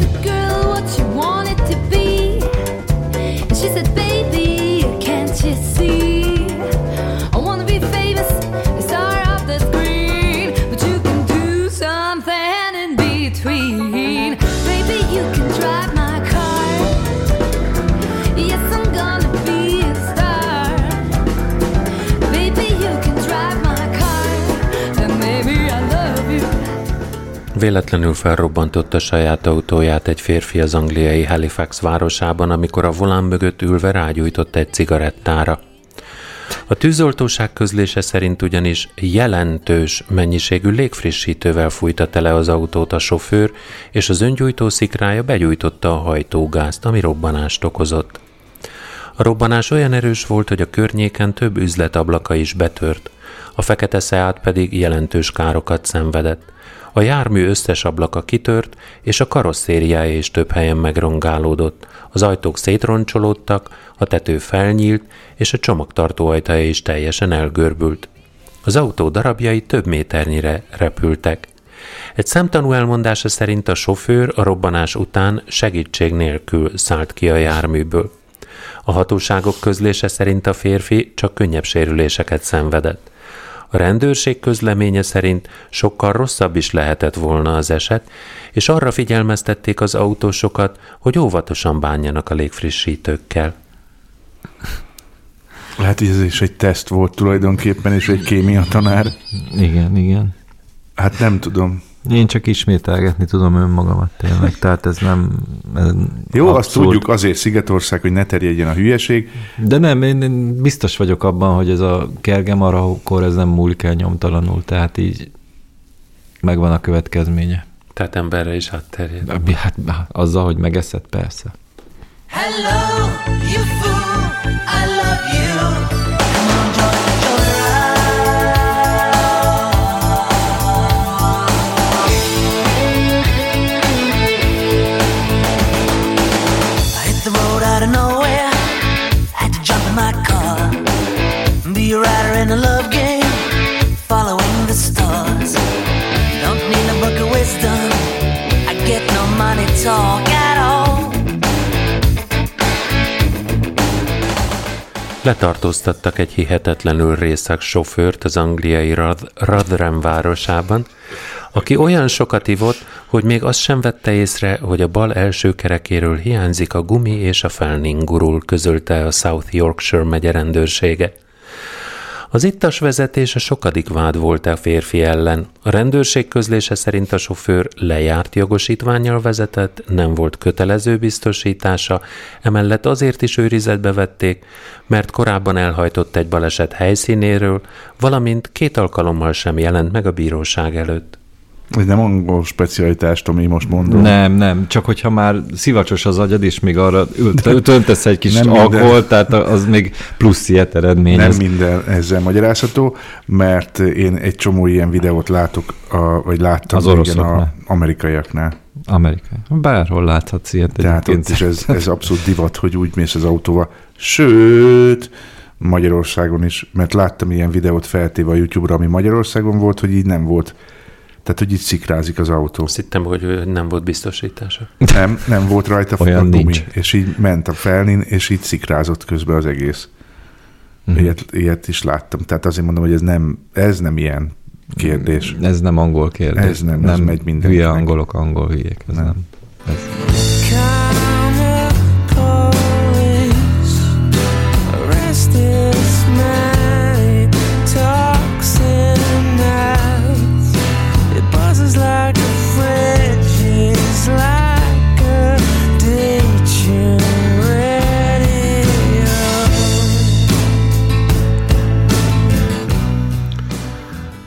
Véletlenül felrobbantotta saját autóját egy férfi az angliai Halifax városában, amikor a volán mögött ülve rágyújtott egy cigarettára. A tűzoltóság közlése szerint ugyanis jelentős mennyiségű légfrissítővel fújta tele az autót a sofőr, és az öngyújtó szikrája begyújtotta a hajtógázt, ami robbanást okozott. A robbanás olyan erős volt, hogy a környéken több üzletablaka is betört, a fekete szeát pedig jelentős károkat szenvedett. A jármű összes ablaka kitört, és a karosszériája is több helyen megrongálódott. Az ajtók szétroncsolódtak, a tető felnyílt, és a csomagtartó ajtaja is teljesen elgörbült. Az autó darabjai több méternyire repültek. Egy szemtanú elmondása szerint a sofőr a robbanás után segítség nélkül szállt ki a járműből. A hatóságok közlése szerint a férfi csak könnyebb sérüléseket szenvedett. A rendőrség közleménye szerint sokkal rosszabb is lehetett volna az eset, és arra figyelmeztették az autósokat, hogy óvatosan bánjanak a légfrissítőkkel. Lehet, hogy ez is egy teszt volt tulajdonképpen, és egy kémia tanár. Igen, igen. Hát nem tudom. Én csak ismételgetni tudom önmagamat tényleg, tehát ez nem... Ez Jó, abszurd. azt tudjuk, azért Szigetország, hogy ne terjedjen a hülyeség. De nem, én, én biztos vagyok abban, hogy ez a kergemarahokor ez nem múlik el nyomtalanul, tehát így megvan a következménye. Tehát emberre is átterjed. Hát azzal, hogy megeszed, persze. Hello, you Letartóztattak egy hihetetlenül részeg sofőrt az angliai Rotherham városában, aki olyan sokat ivott, hogy még azt sem vette észre, hogy a bal első kerekéről hiányzik a gumi és a felningurul, közölte a South Yorkshire megye rendőrsége. Az ittas vezetés a sokadik vád volt a férfi ellen. A rendőrség közlése szerint a sofőr lejárt jogosítványjal vezetett, nem volt kötelező biztosítása, emellett azért is őrizetbe vették, mert korábban elhajtott egy baleset helyszínéről, valamint két alkalommal sem jelent meg a bíróság előtt. Ez nem angol specialitás, Tomi, most mondom. Nem, nem, csak hogyha már szivacsos az agyad, és még arra öntesz egy kis nem alkohol, minden, tehát az még plusz ilyet eredmény. Nem minden ezzel magyarázható, mert én egy csomó ilyen videót látok, a, vagy láttam az igen a amerikaiaknál. Amerikai. Bárhol láthatsz ilyet Tehát ott is ez, ez abszolút divat, hogy úgy mész az autóval. Sőt, Magyarországon is, mert láttam ilyen videót feltéve a YouTube-ra, ami Magyarországon volt, hogy így nem volt tehát, hogy itt szikrázik az autó. Azt hittem, hogy nem volt biztosítása. Nem, nem volt rajta Olyan a gumi, nincs. és így ment a felnin, és így szikrázott közben az egész. Uh-huh. Ilyet, ilyet is láttam. Tehát azért mondom, hogy ez nem, ez nem ilyen kérdés. Ez nem angol kérdés. Ez nem, nem ez megy minden. Hülye angolok, angol hülyék. Ez nem. nem. Ez.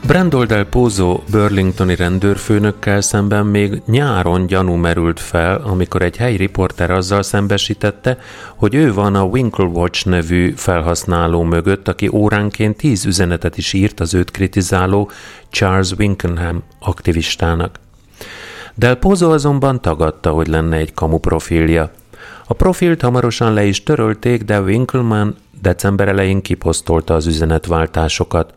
Brandol Del Pozo Burlingtoni rendőrfőnökkel szemben még nyáron gyanú merült fel, amikor egy helyi riporter azzal szembesítette, hogy ő van a Winkle Watch nevű felhasználó mögött, aki óránként tíz üzenetet is írt az őt kritizáló Charles Winkenham aktivistának. Del Pozo azonban tagadta, hogy lenne egy kamu profilja. A profilt hamarosan le is törölték, de Winkleman december elején kiposztolta az üzenetváltásokat.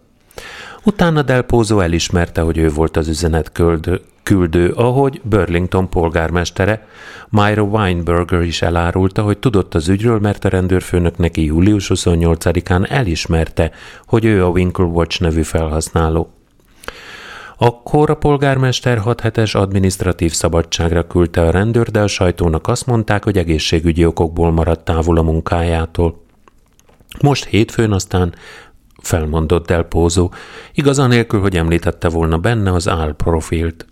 Utána Del Pozo elismerte, hogy ő volt az üzenet küldő, küldő, ahogy Burlington polgármestere, Myra Weinberger is elárulta, hogy tudott az ügyről, mert a rendőrfőnök neki július 28-án elismerte, hogy ő a Winkle Watch nevű felhasználó. Akkor a polgármester 6 hetes adminisztratív szabadságra küldte a rendőr, de a sajtónak azt mondták, hogy egészségügyi okokból maradt távol a munkájától. Most hétfőn aztán felmondott Del Pozo, igaz anélkül, hogy említette volna benne az álprofilt.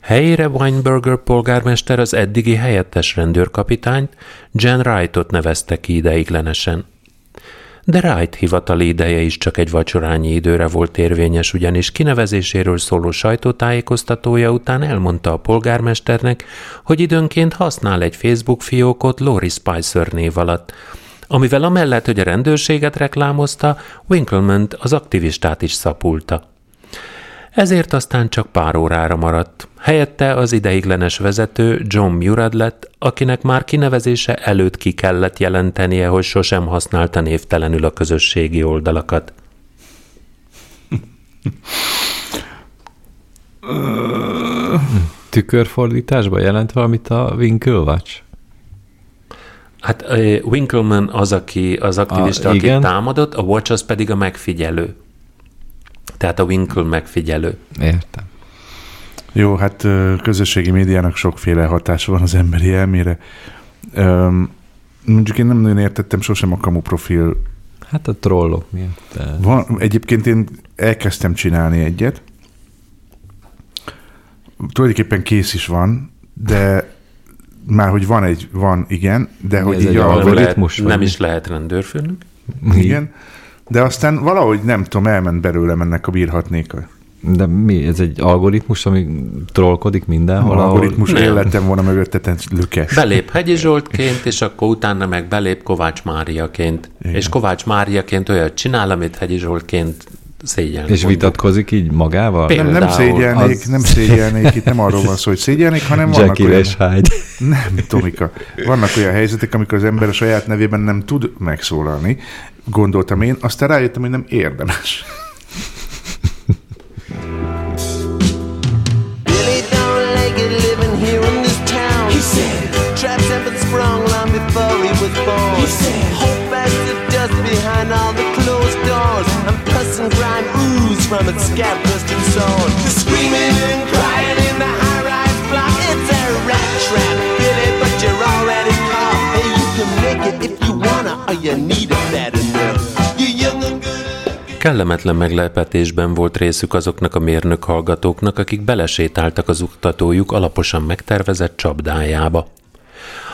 Helyére Weinberger polgármester az eddigi helyettes rendőrkapitányt, Jen Wrightot nevezte ki ideiglenesen. De Wright hivatali ideje is csak egy vacsorányi időre volt érvényes, ugyanis kinevezéséről szóló sajtótájékoztatója után elmondta a polgármesternek, hogy időnként használ egy Facebook fiókot Lori Spicer név alatt, amivel amellett, hogy a rendőrséget reklámozta, Winkleman az aktivistát is szapulta. Ezért aztán csak pár órára maradt. Helyette az ideiglenes vezető John Murad lett, akinek már kinevezése előtt ki kellett jelentenie, hogy sosem használta névtelenül a közösségi oldalakat. Tükörfordításban jelent valamit a Winkle Watch? Hát Winkleman az, aki az aktivista, a, aki igen. támadott, a Watch az pedig a megfigyelő. Tehát a Winkle megfigyelő. Értem. Jó, hát közösségi médiának sokféle hatása van az emberi elmére. Um, mondjuk én nem nagyon értettem sosem a kamu profil. Hát a trollok miatt. Van, egyébként én elkezdtem csinálni egyet. Tulajdonképpen kész is van, de már hogy van egy, van, igen, de Ez hogy így a algoritmus lehet, nem is lehet rendőrfőnök. Igen, de aztán valahogy nem tudom, elment belőlem ennek a bírhatnéka. De mi? Ez egy algoritmus, ami trollkodik mindenhol? Algoritmus ahol... életem volna mögötte, lükes. Belép Hegyi Zsoltként, és akkor utána meg belép Kovács Máriaként. Igen. És Kovács Máriaként olyat csinál, amit Hegyi Zsoltként szégyelni. És vitatkozik így magával? Nem, nem szégyelnék, az... nem szégyelnék, itt nem arról van szó, hogy szégyelnék, hanem vannak Jackie olyan... Hyde. Nem, Tomika. Vannak olyan helyzetek, amikor az ember a saját nevében nem tud megszólalni, gondoltam én, aztán rájöttem, hogy nem érdemes. behind scab-crusted soul. The screaming and crying in the high-rise block, it's a rat trap, Billy, but you're already caught. Hey, you can make it if you wanna, or you need it bad enough. And. Kellemetlen meglepetésben volt részük azoknak a mérnök hallgatóknak, akik belesétáltak az oktatójuk alaposan megtervezett csapdájába.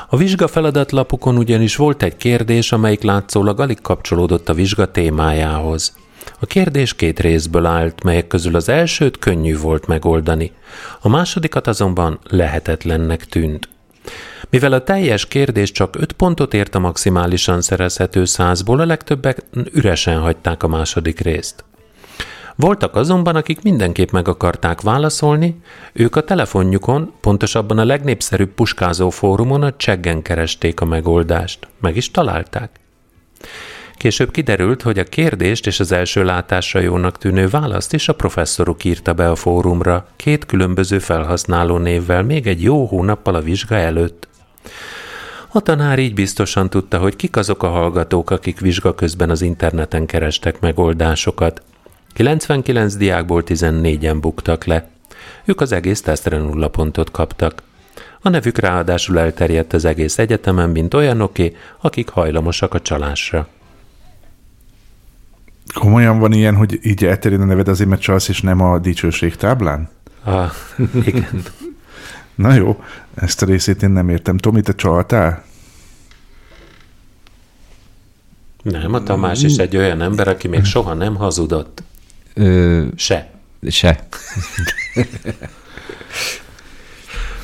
A vizsga feladatlapukon ugyanis volt egy kérdés, amelyik látszólag alig kapcsolódott a vizsga témájához. A kérdés két részből állt, melyek közül az elsőt könnyű volt megoldani, a másodikat azonban lehetetlennek tűnt. Mivel a teljes kérdés csak 5 pontot ért a maximálisan szerezhető százból, a legtöbbek üresen hagyták a második részt. Voltak azonban, akik mindenképp meg akarták válaszolni, ők a telefonjukon, pontosabban a legnépszerűbb puskázó fórumon a cseggen keresték a megoldást. Meg is találták. Később kiderült, hogy a kérdést és az első látásra jónak tűnő választ is a professzoruk írta be a fórumra, két különböző felhasználó névvel még egy jó hónappal a vizsga előtt. A tanár így biztosan tudta, hogy kik azok a hallgatók, akik vizsga közben az interneten kerestek megoldásokat. 99 diákból 14-en buktak le. Ők az egész tesztre nulla pontot kaptak. A nevük ráadásul elterjedt az egész egyetemen, mint olyanoké, akik hajlamosak a csalásra. Komolyan van ilyen, hogy így elterjed a neved azért, mert csalsz, és nem a dicsőség táblán? Ah, igen. Na jó, ezt a részét én nem értem. Tomi, te csaltál? Nem, a Tamás is egy olyan ember, aki még soha nem hazudott. Ö, Se. se.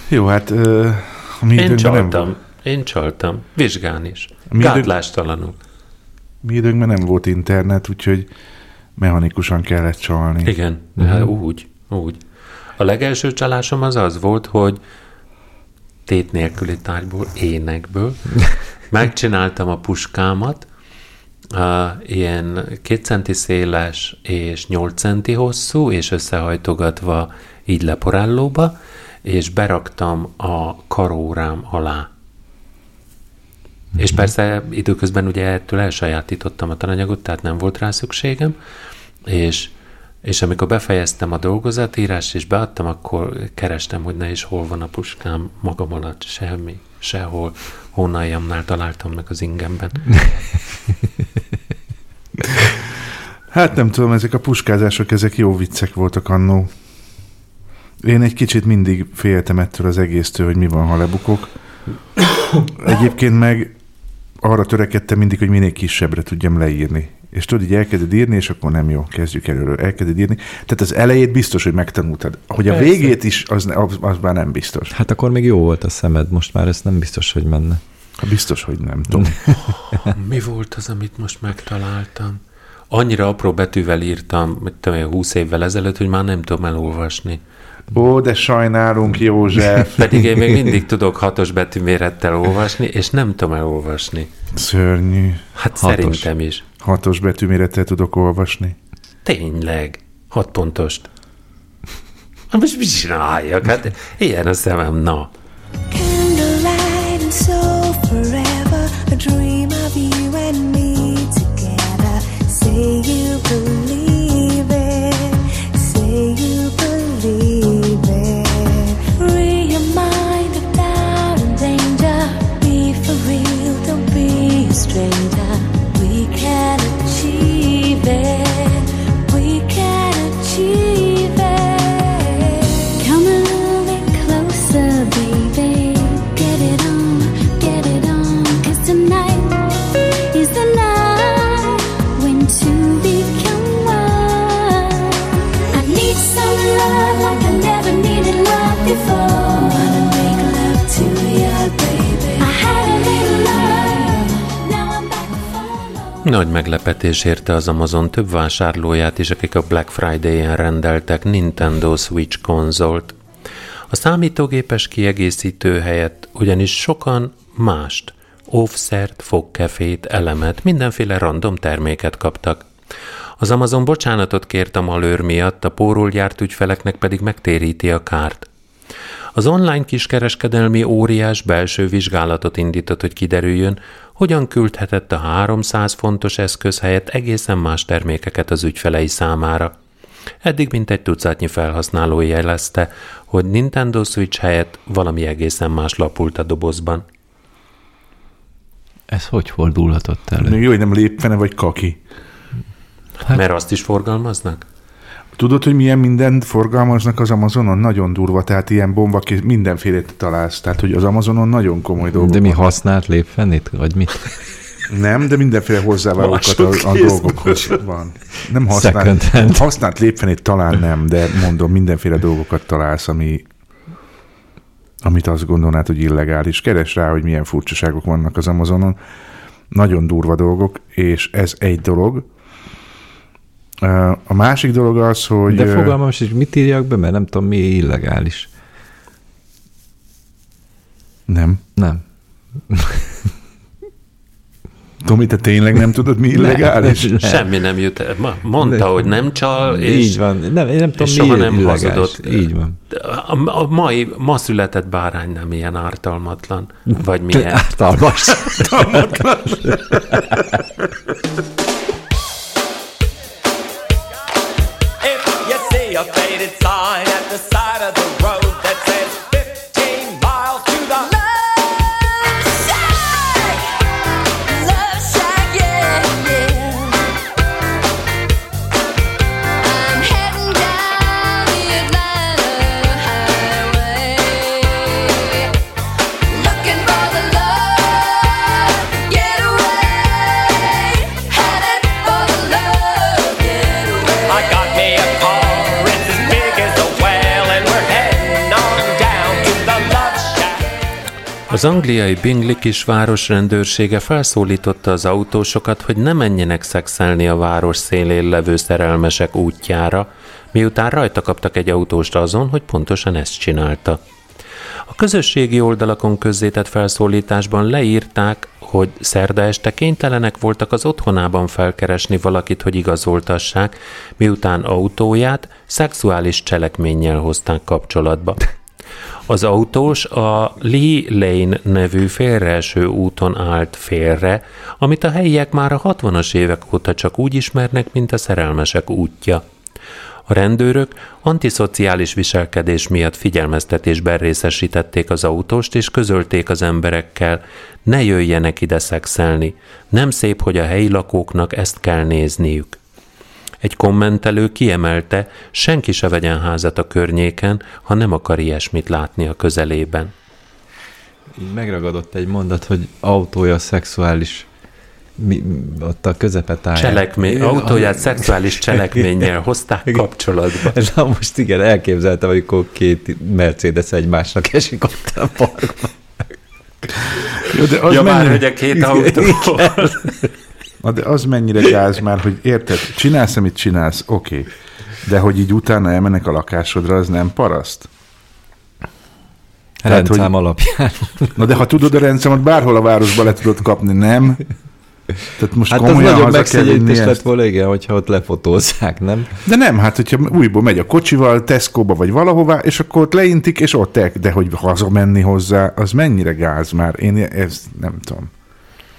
Jó, hát ö, a mi Én nem csaltam. volt. Én csaltam. Vizsgán is. Mi Gátlástalanul. Mi időnkben nem volt internet, úgyhogy mechanikusan kellett csalni. Igen, hát úgy, úgy. A legelső csalásom az az volt, hogy tét nélküli tárgyból, énekből <laughs> megcsináltam a puskámat, uh, ilyen két centi széles és 8 centi hosszú, és összehajtogatva így leporellóba, és beraktam a karórám alá. És persze időközben ugye ettől elsajátítottam a tananyagot, tehát nem volt rá szükségem, és, és amikor befejeztem a dolgozatírást, és beadtam, akkor kerestem, hogy ne is hol van a puskám magam alatt, semmi, sehol. Hónaljamnál találtam meg az ingemben. <laughs> Hát nem tudom, ezek a puskázások, ezek jó viccek voltak annó. Én egy kicsit mindig féltem ettől az egésztől, hogy mi van, ha lebukok. Egyébként meg arra törekedtem mindig, hogy minél kisebbre tudjam leírni. És tudod, így elkezded írni, és akkor nem jó, kezdjük előről, elkezded írni. Tehát az elejét biztos, hogy megtanultad. Hogy a Persze. végét is, az, az, az már nem biztos. Hát akkor még jó volt a szemed, most már ez nem biztos, hogy menne. Ha biztos, hogy nem tudom. <laughs> Mi volt az, amit most megtaláltam? Annyira apró betűvel írtam, mit tudom, én, 20 évvel ezelőtt, hogy már nem tudom elolvasni. Ó, de sajnálunk, József. <laughs> Pedig én még mindig tudok hatos betűmérettel olvasni, és nem tudom elolvasni. Szörnyű. Hát Hatos. szerintem is. Hatos betűmérettel tudok olvasni. Tényleg. Hat pontost. Hát most mit csináljak? Hát ilyen a szemem, na. Candlelight and so forever, a dream of you and me together. Say you believe Nagy meglepetés érte az Amazon több vásárlóját is, akik a Black Friday-en rendeltek Nintendo Switch konzolt. A számítógépes kiegészítő helyett ugyanis sokan mást, óvszert, fogkefét, elemet, mindenféle random terméket kaptak. Az Amazon bocsánatot kért a malőr miatt, a pórul gyárt ügyfeleknek pedig megtéríti a kárt. Az online kiskereskedelmi óriás belső vizsgálatot indított, hogy kiderüljön, hogyan küldhetett a 300 fontos eszköz helyett egészen más termékeket az ügyfelei számára. Eddig mintegy tucatnyi felhasználó jelezte, hogy Nintendo Switch helyett valami egészen más lapult a dobozban. Ez hogy fordulhatott elő? Még jó, hogy nem lépfene vagy kaki. Hát, Mert azt is forgalmaznak? Tudod, hogy milyen mindent forgalmaznak az Amazonon? Nagyon durva, tehát ilyen bomba, mindenféle találsz. Tehát, hogy az Amazonon nagyon komoly dolgok. De mi használt lépfenét, vagy mit? Nem, de mindenféle hozzávalókat a, a dolgokhoz van. Nem használt, használt lépfenét talán nem, de mondom, mindenféle dolgokat találsz, ami, amit azt gondolnád, hogy illegális. Keres rá, hogy milyen furcsaságok vannak az Amazonon. Nagyon durva dolgok, és ez egy dolog. A másik dolog az, hogy... De fogalmam is, mit írjak be, mert nem tudom, mi illegális. Nem. Nem. <laughs> Tomi, te tényleg nem tudod, mi illegális? Nem, nem. Semmi nem jut el. Mondta, hogy nem csal, és, Így van. Nem, én nem tudom, és soha nem illegális. hazudott. Így van. A, a mai, ma született bárány nem ilyen ártalmatlan. Vagy milyen? Ártalmas. ártalmatlan. <laughs> Az angliai Bingley kisváros rendőrsége felszólította az autósokat, hogy ne menjenek szexelni a város szélén levő szerelmesek útjára, miután rajta kaptak egy autóst azon, hogy pontosan ezt csinálta. A közösségi oldalakon közzétett felszólításban leírták, hogy szerda este kénytelenek voltak az otthonában felkeresni valakit, hogy igazoltassák, miután autóját szexuális cselekménnyel hozták kapcsolatba. Az autós a Lee Lane nevű félreeső úton állt félre, amit a helyiek már a 60-as évek óta csak úgy ismernek, mint a szerelmesek útja. A rendőrök antiszociális viselkedés miatt figyelmeztetésben részesítették az autóst, és közölték az emberekkel, ne jöjjenek ide szexelni, nem szép, hogy a helyi lakóknak ezt kell nézniük. Egy kommentelő kiemelte, senki se vegyen házat a környéken, ha nem akar ilyesmit látni a közelében. Így megragadott egy mondat, hogy autója szexuális mi, ott a közepet állja. Cselekmény, autóját szexuális cselekménnyel hozták kapcsolatba. <laughs> Na most igen, elképzeltem, amikor két Mercedes egymásnak esik ott a parkban. Jó, de az ja, már, hogy a két autó. <laughs> Na de az mennyire gáz már, hogy érted, csinálsz, amit csinálsz, oké. Okay. De hogy így utána elmennek a lakásodra, az nem paraszt? Tehát, Rendszám hogy... alapján. Na de ha tudod a rendszámot, bárhol a városba le tudod kapni, nem? Tehát most hát az nagyon megszegyítés lett volna, igen, hogyha ott lefotózzák, nem? De nem, hát hogyha újból megy a kocsival, Tesco-ba vagy valahová, és akkor ott leintik, és ott el, de hogy hazamenni hozzá, az mennyire gáz már? Én ezt nem tudom.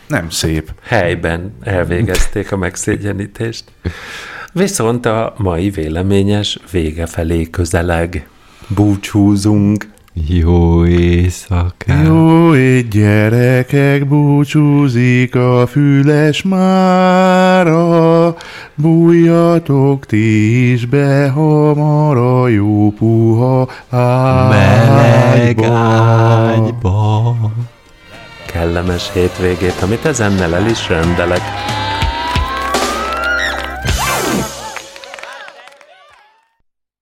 Nem szép. Helyben elvégezték a megszégyenítést. Viszont a mai véleményes vége felé közeleg. Búcsúzunk. Jó éjszakát. Jó egy gyerekek, búcsúzik a füles mára, bújjatok ti is be hamar a jó puha ágyba. Meleg ágyba kellemes hétvégét, amit ezennel el is rendelek.